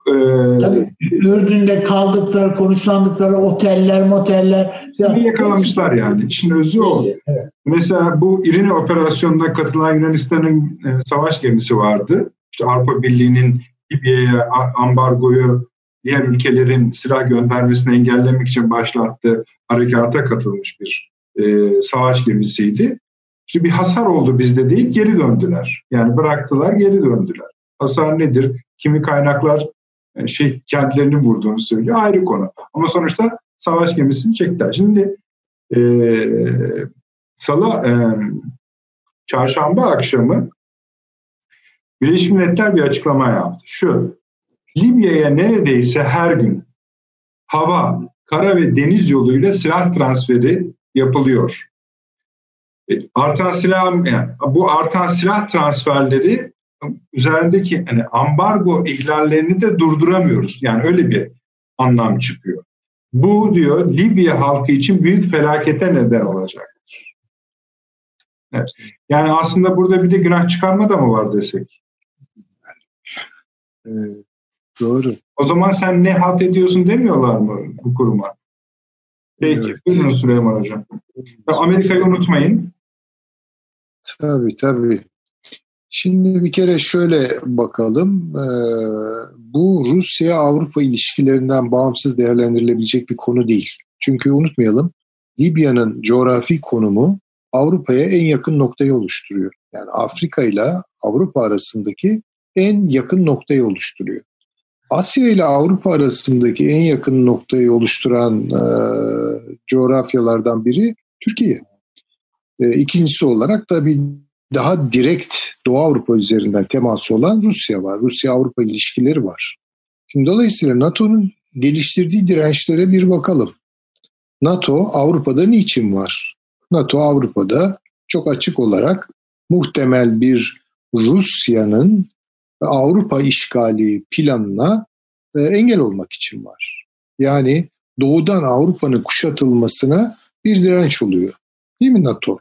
e, Tabii, Ürdün'de kaldıkları, konuşlandıkları oteller, moteller. Yani yakalamışlar yani. İşin özü o. Evet. Mesela bu İrini operasyonuna katılan Yunanistan'ın e, savaş gemisi vardı. İşte Avrupa Birliği'nin Libya'ya ambargoyu diğer ülkelerin silah göndermesini engellemek için başlattığı harekata katılmış bir e, savaş gemisiydi. İşte bir hasar oldu bizde değil, geri döndüler. Yani bıraktılar, geri döndüler. Hasar nedir? Kimi kaynaklar e, şey kentlerini vurduğunu söylüyor. Ayrı konu. Ama sonuçta savaş gemisini çektiler. Şimdi e, Salı e, çarşamba akşamı Birleşmiş Milletler bir açıklama yaptı. Şu, Libya'ya neredeyse her gün hava, kara ve deniz yoluyla silah transferi yapılıyor. E, artan silah, yani bu artan silah transferleri üzerindeki hani ambargo ihlallerini de durduramıyoruz. Yani öyle bir anlam çıkıyor. Bu diyor Libya halkı için büyük felakete neden olacaktır. Evet. Yani aslında burada bir de günah çıkarma da mı var desek? Doğru. O zaman sen ne halt ediyorsun demiyorlar mı bu kuruma? Peki. Evet. Buyurun Süleyman Hocam. Amerika'yı unutmayın. Tabii tabii. Şimdi bir kere şöyle bakalım. Ee, bu Rusya-Avrupa ilişkilerinden bağımsız değerlendirilebilecek bir konu değil. Çünkü unutmayalım Libya'nın coğrafi konumu Avrupa'ya en yakın noktayı oluşturuyor. Yani Afrika ile Avrupa arasındaki en yakın noktayı oluşturuyor. Asya ile Avrupa arasındaki en yakın noktayı oluşturan e, coğrafyalardan biri Türkiye. E, ikincisi olarak tabii daha direkt Doğu Avrupa üzerinden teması olan Rusya var. Rusya-Avrupa ilişkileri var. Şimdi dolayısıyla NATO'nun geliştirdiği dirençlere bir bakalım. NATO Avrupa'da niçin var? NATO Avrupa'da çok açık olarak muhtemel bir Rusya'nın Avrupa işgali planına e, engel olmak için var. Yani doğudan Avrupa'nın kuşatılmasına bir direnç oluyor. Değil mi NATO?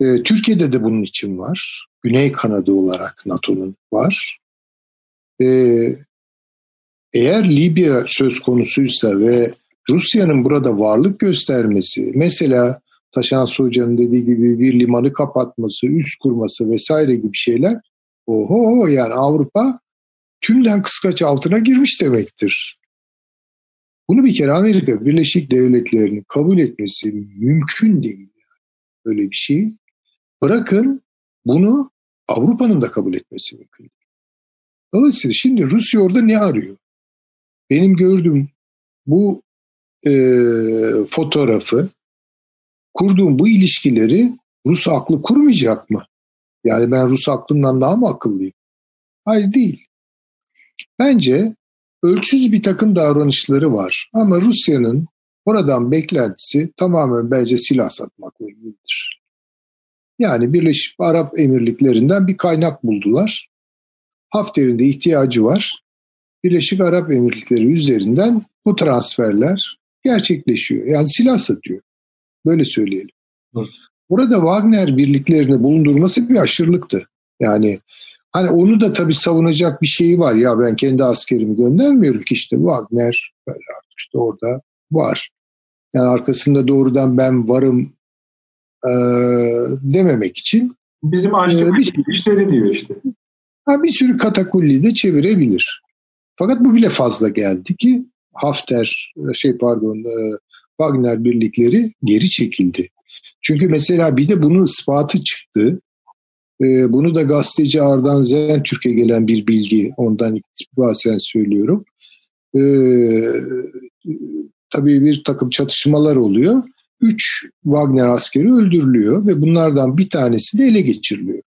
E, Türkiye'de de bunun için var. Güney kanadı olarak NATO'nun var. E, eğer Libya söz konusuysa ve Rusya'nın burada varlık göstermesi, mesela Taşan Hoca'nın dediği gibi bir limanı kapatması, üst kurması vesaire gibi şeyler, oho yani Avrupa tümden kıskaç altına girmiş demektir. Bunu bir kere Amerika Birleşik Devletleri'nin kabul etmesi mümkün değil. Böyle bir şey. Bırakın bunu Avrupa'nın da kabul etmesi mümkün değil. Dolayısıyla şimdi Rusya orada ne arıyor? Benim gördüğüm bu e, fotoğrafı, kurduğum bu ilişkileri Rus aklı kurmayacak mı? Yani ben Rus aklından daha mı akıllıyım? Hayır değil. Bence ölçüz bir takım davranışları var ama Rusya'nın oradan beklentisi tamamen bence silah satmakla ilgilidir. Yani Birleşik Arap Emirlikleri'nden bir kaynak buldular. Hafter'in de ihtiyacı var. Birleşik Arap Emirlikleri üzerinden bu transferler gerçekleşiyor. Yani silah satıyor. Böyle söyleyelim. Burada Wagner birliklerini bulundurması bir aşırılıktı. Yani hani onu da tabii savunacak bir şeyi var. Ya ben kendi askerimi göndermiyorum ki işte Wagner böyle işte orada var. Yani arkasında doğrudan ben varım e, dememek için bizim açtığımız e, bir, işleri diyor işte. Ha, bir sürü katakulli de çevirebilir. Fakat bu bile fazla geldi ki Hafter şey pardon Wagner birlikleri geri çekildi. Çünkü mesela bir de bunun ispatı çıktı. E, bunu da gazeteci Ardan Zen Türkiye gelen bir bilgi ondan iktibasen söylüyorum. E, tabii bir takım çatışmalar oluyor. Üç Wagner askeri öldürülüyor ve bunlardan bir tanesi de ele geçiriliyor.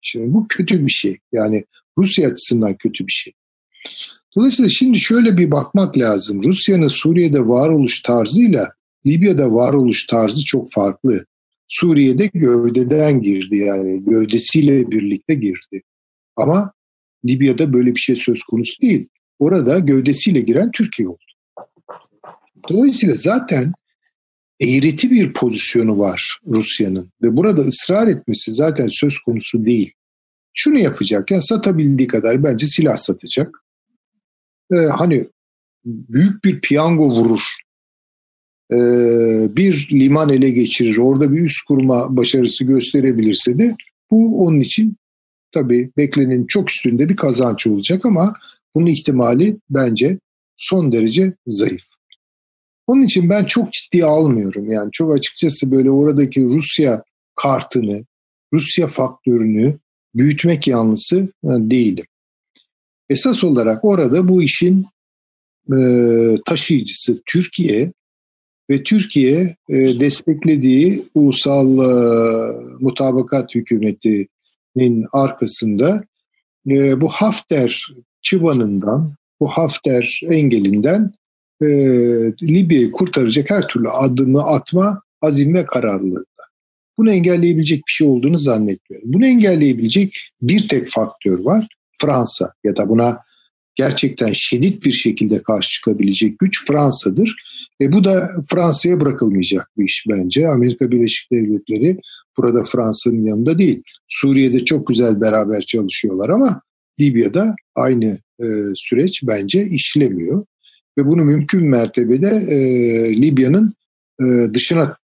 Şimdi bu kötü bir şey. Yani Rusya açısından kötü bir şey. Dolayısıyla şimdi şöyle bir bakmak lazım. Rusya'nın Suriye'de varoluş tarzıyla Libya'da varoluş tarzı çok farklı. Suriye'de gövdeden girdi yani gövdesiyle birlikte girdi. Ama Libya'da böyle bir şey söz konusu değil. Orada gövdesiyle giren Türkiye oldu. Dolayısıyla zaten eğreti bir pozisyonu var Rusya'nın ve burada ısrar etmesi zaten söz konusu değil. Şunu yapacak ya satabildiği kadar bence silah satacak. Ee, hani büyük bir piyango vurur. Ee, bir liman ele geçirir. Orada bir üst kurma başarısı gösterebilirse de bu onun için tabii beklenenin çok üstünde bir kazanç olacak ama bunun ihtimali bence son derece zayıf. Onun için ben çok ciddiye almıyorum. Yani çok açıkçası böyle oradaki Rusya kartını, Rusya faktörünü büyütmek yanlısı e, değilim. Esas olarak orada bu işin e, taşıyıcısı Türkiye ve Türkiye e, desteklediği ulusal e, mutabakat hükümetinin arkasında e, bu Hafter çıbanından, bu Hafter engelinden e, Libya'yı kurtaracak her türlü adımı atma azim ve kararlılığı. Bunu engelleyebilecek bir şey olduğunu zannetmiyorum. Bunu engelleyebilecek bir tek faktör var. Fransa ya da buna gerçekten şiddet bir şekilde karşı çıkabilecek güç Fransa'dır. E bu da Fransa'ya bırakılmayacak bir iş bence. Amerika Birleşik Devletleri burada Fransa'nın yanında değil. Suriye'de çok güzel beraber çalışıyorlar ama Libya'da aynı e, süreç bence işlemiyor. Ve bunu mümkün mertebede e, Libya'nın e, dışına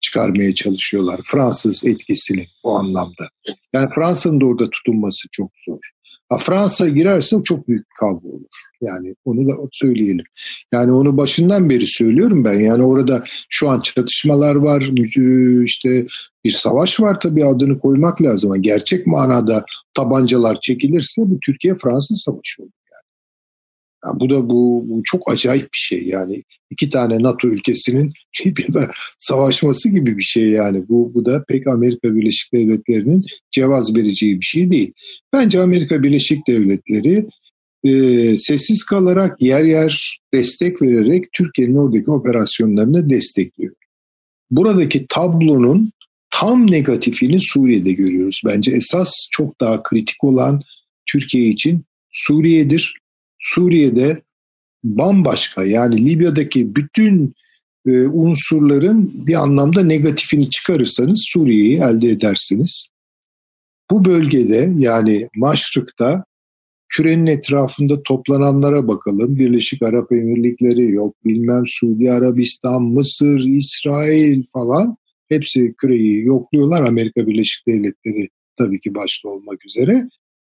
çıkarmaya çalışıyorlar. Fransız etkisini o anlamda. Yani Fransa'nın da orada tutunması çok zor. Ha, Fransa girerse çok büyük bir kavga olur. Yani onu da söyleyelim. Yani onu başından beri söylüyorum ben. Yani orada şu an çatışmalar var, işte bir savaş var tabii adını koymak lazım. Gerçek manada tabancalar çekilirse bu Türkiye-Fransa savaşı olur. Yani bu da bu, bu çok acayip bir şey yani iki tane NATO ülkesinin Libya'da savaşması gibi bir şey yani bu bu da pek Amerika Birleşik Devletleri'nin cevaz vereceği bir şey değil. Bence Amerika Birleşik Devletleri e, sessiz kalarak yer yer destek vererek Türkiye'nin oradaki operasyonlarını destekliyor. Buradaki tablonun tam negatifini Suriye'de görüyoruz. Bence esas çok daha kritik olan Türkiye için Suriye'dir Suriye'de bambaşka yani Libya'daki bütün e, unsurların bir anlamda negatifini çıkarırsanız Suriye'yi elde edersiniz. Bu bölgede yani Maşrık'ta kürenin etrafında toplananlara bakalım. Birleşik Arap Emirlikleri yok bilmem Suudi Arabistan, Mısır, İsrail falan hepsi küreyi yokluyorlar. Amerika Birleşik Devletleri tabii ki başta olmak üzere.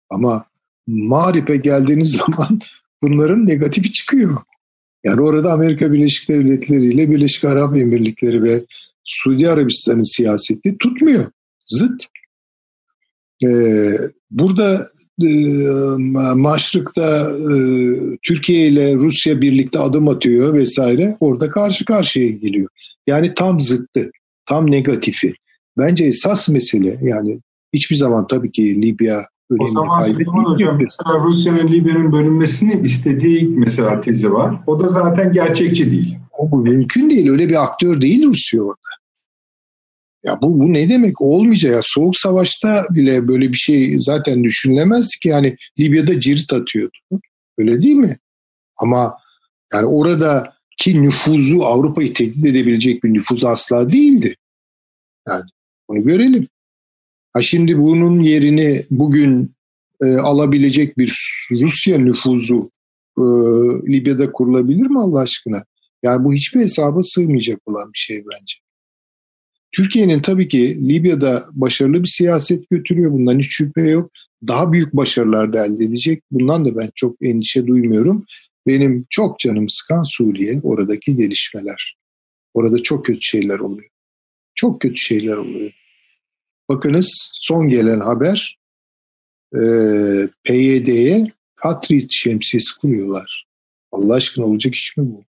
Ama Mağrip'e geldiğiniz zaman bunların negatifi çıkıyor. Yani orada Amerika Birleşik Devletleri ile Birleşik Arap Emirlikleri ve Suudi Arabistan'ın siyaseti tutmuyor. Zıt. Ee, burada e, Maşrık'ta e, Türkiye ile Rusya birlikte adım atıyor vesaire. Orada karşı karşıya geliyor. Yani tam zıttı. Tam negatifi. Bence esas mesele yani hiçbir zaman tabii ki Libya o zaman Süleyman Hocam mesela Rusya'nın Libya'nın bölünmesini istediği mesela tezi var. O da zaten gerçekçi değil. O bu mümkün değil. Öyle bir aktör değil Rusya orada. Ya bu, bu ne demek? Olmayacak. Ya soğuk savaşta bile böyle bir şey zaten düşünülemez ki. Yani Libya'da cirit atıyordu. Öyle değil mi? Ama yani orada ki nüfuzu Avrupa'yı tehdit edebilecek bir nüfuz asla değildi. Yani bunu görelim. Ha şimdi bunun yerini bugün e, alabilecek bir Rusya nüfuzu e, Libya'da kurulabilir mi Allah aşkına? Yani bu hiçbir hesaba sığmayacak olan bir şey bence. Türkiye'nin tabii ki Libya'da başarılı bir siyaset götürüyor. Bundan hiç şüphe yok. Daha büyük başarılar da elde edecek. Bundan da ben çok endişe duymuyorum. Benim çok canım sıkan Suriye, oradaki gelişmeler. Orada çok kötü şeyler oluyor. Çok kötü şeyler oluyor. Bakınız son gelen haber e, PYD'ye Patriot şemsiyesi kuruyorlar. Allah aşkına olacak iş mi bu?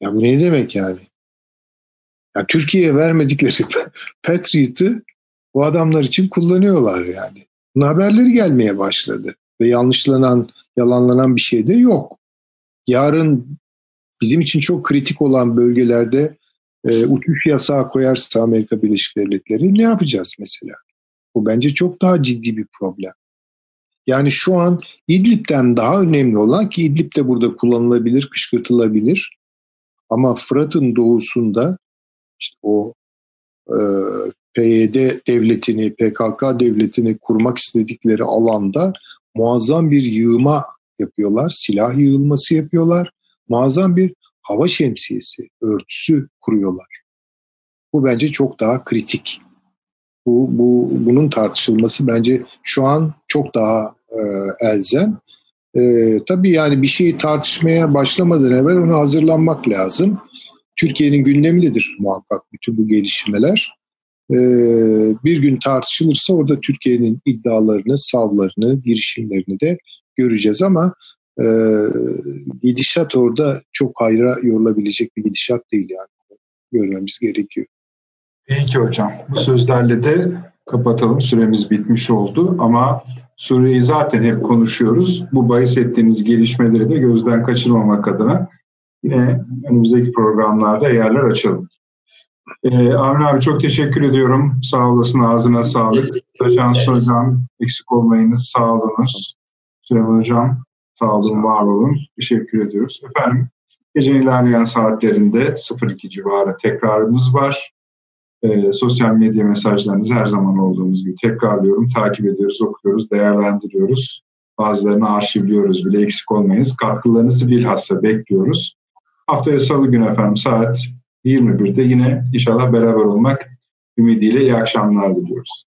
Ya bu ne demek yani? Ya Türkiye'ye vermedikleri Patriot'ı bu adamlar için kullanıyorlar yani. Bunun haberleri gelmeye başladı. Ve yanlışlanan, yalanlanan bir şey de yok. Yarın bizim için çok kritik olan bölgelerde e, uçuş yasağı koyarsa Amerika Birleşik Devletleri ne yapacağız mesela? Bu bence çok daha ciddi bir problem. Yani şu an İdlib'den daha önemli olan ki İdlib de burada kullanılabilir, kışkırtılabilir. Ama Fırat'ın doğusunda işte o e, PYD devletini, PKK devletini kurmak istedikleri alanda muazzam bir yığma yapıyorlar, silah yığılması yapıyorlar, muazzam bir hava şemsiyesi, örtüsü kuruyorlar. Bu bence çok daha kritik. Bu, bu bunun tartışılması bence şu an çok daha e, elzem. E, tabii yani bir şeyi tartışmaya başlamadan evvel ona hazırlanmak lazım. Türkiye'nin gündemindedir muhakkak bütün bu gelişmeler. E, bir gün tartışılırsa orada Türkiye'nin iddialarını, savlarını, girişimlerini de göreceğiz ama e, gidişat orada çok hayra yorulabilecek bir gidişat değil yani. Görmemiz gerekiyor. Peki hocam. Bu sözlerle de kapatalım. Süremiz bitmiş oldu ama Suriye'yi zaten hep konuşuyoruz. Bu bahis ettiğiniz gelişmeleri de gözden kaçırmamak adına yine önümüzdeki programlarda yerler açalım. Ee, Avni abi çok teşekkür ediyorum. Sağ olasın, ağzına sağlık. Şans hocam eksik olmayınız, sağ olunuz. Süleyman hocam sağ olun, var olun. Teşekkür ediyoruz. Efendim gecenin ilerleyen saatlerinde 02 civarı tekrarımız var. E, sosyal medya mesajlarınızı her zaman olduğumuz gibi tekrarlıyorum. Takip ediyoruz, okuyoruz, değerlendiriyoruz. Bazılarını arşivliyoruz bile eksik olmayınız. Katkılarınızı bilhassa bekliyoruz. Haftaya salı günü efendim saat 21'de yine inşallah beraber olmak ümidiyle iyi akşamlar diliyoruz.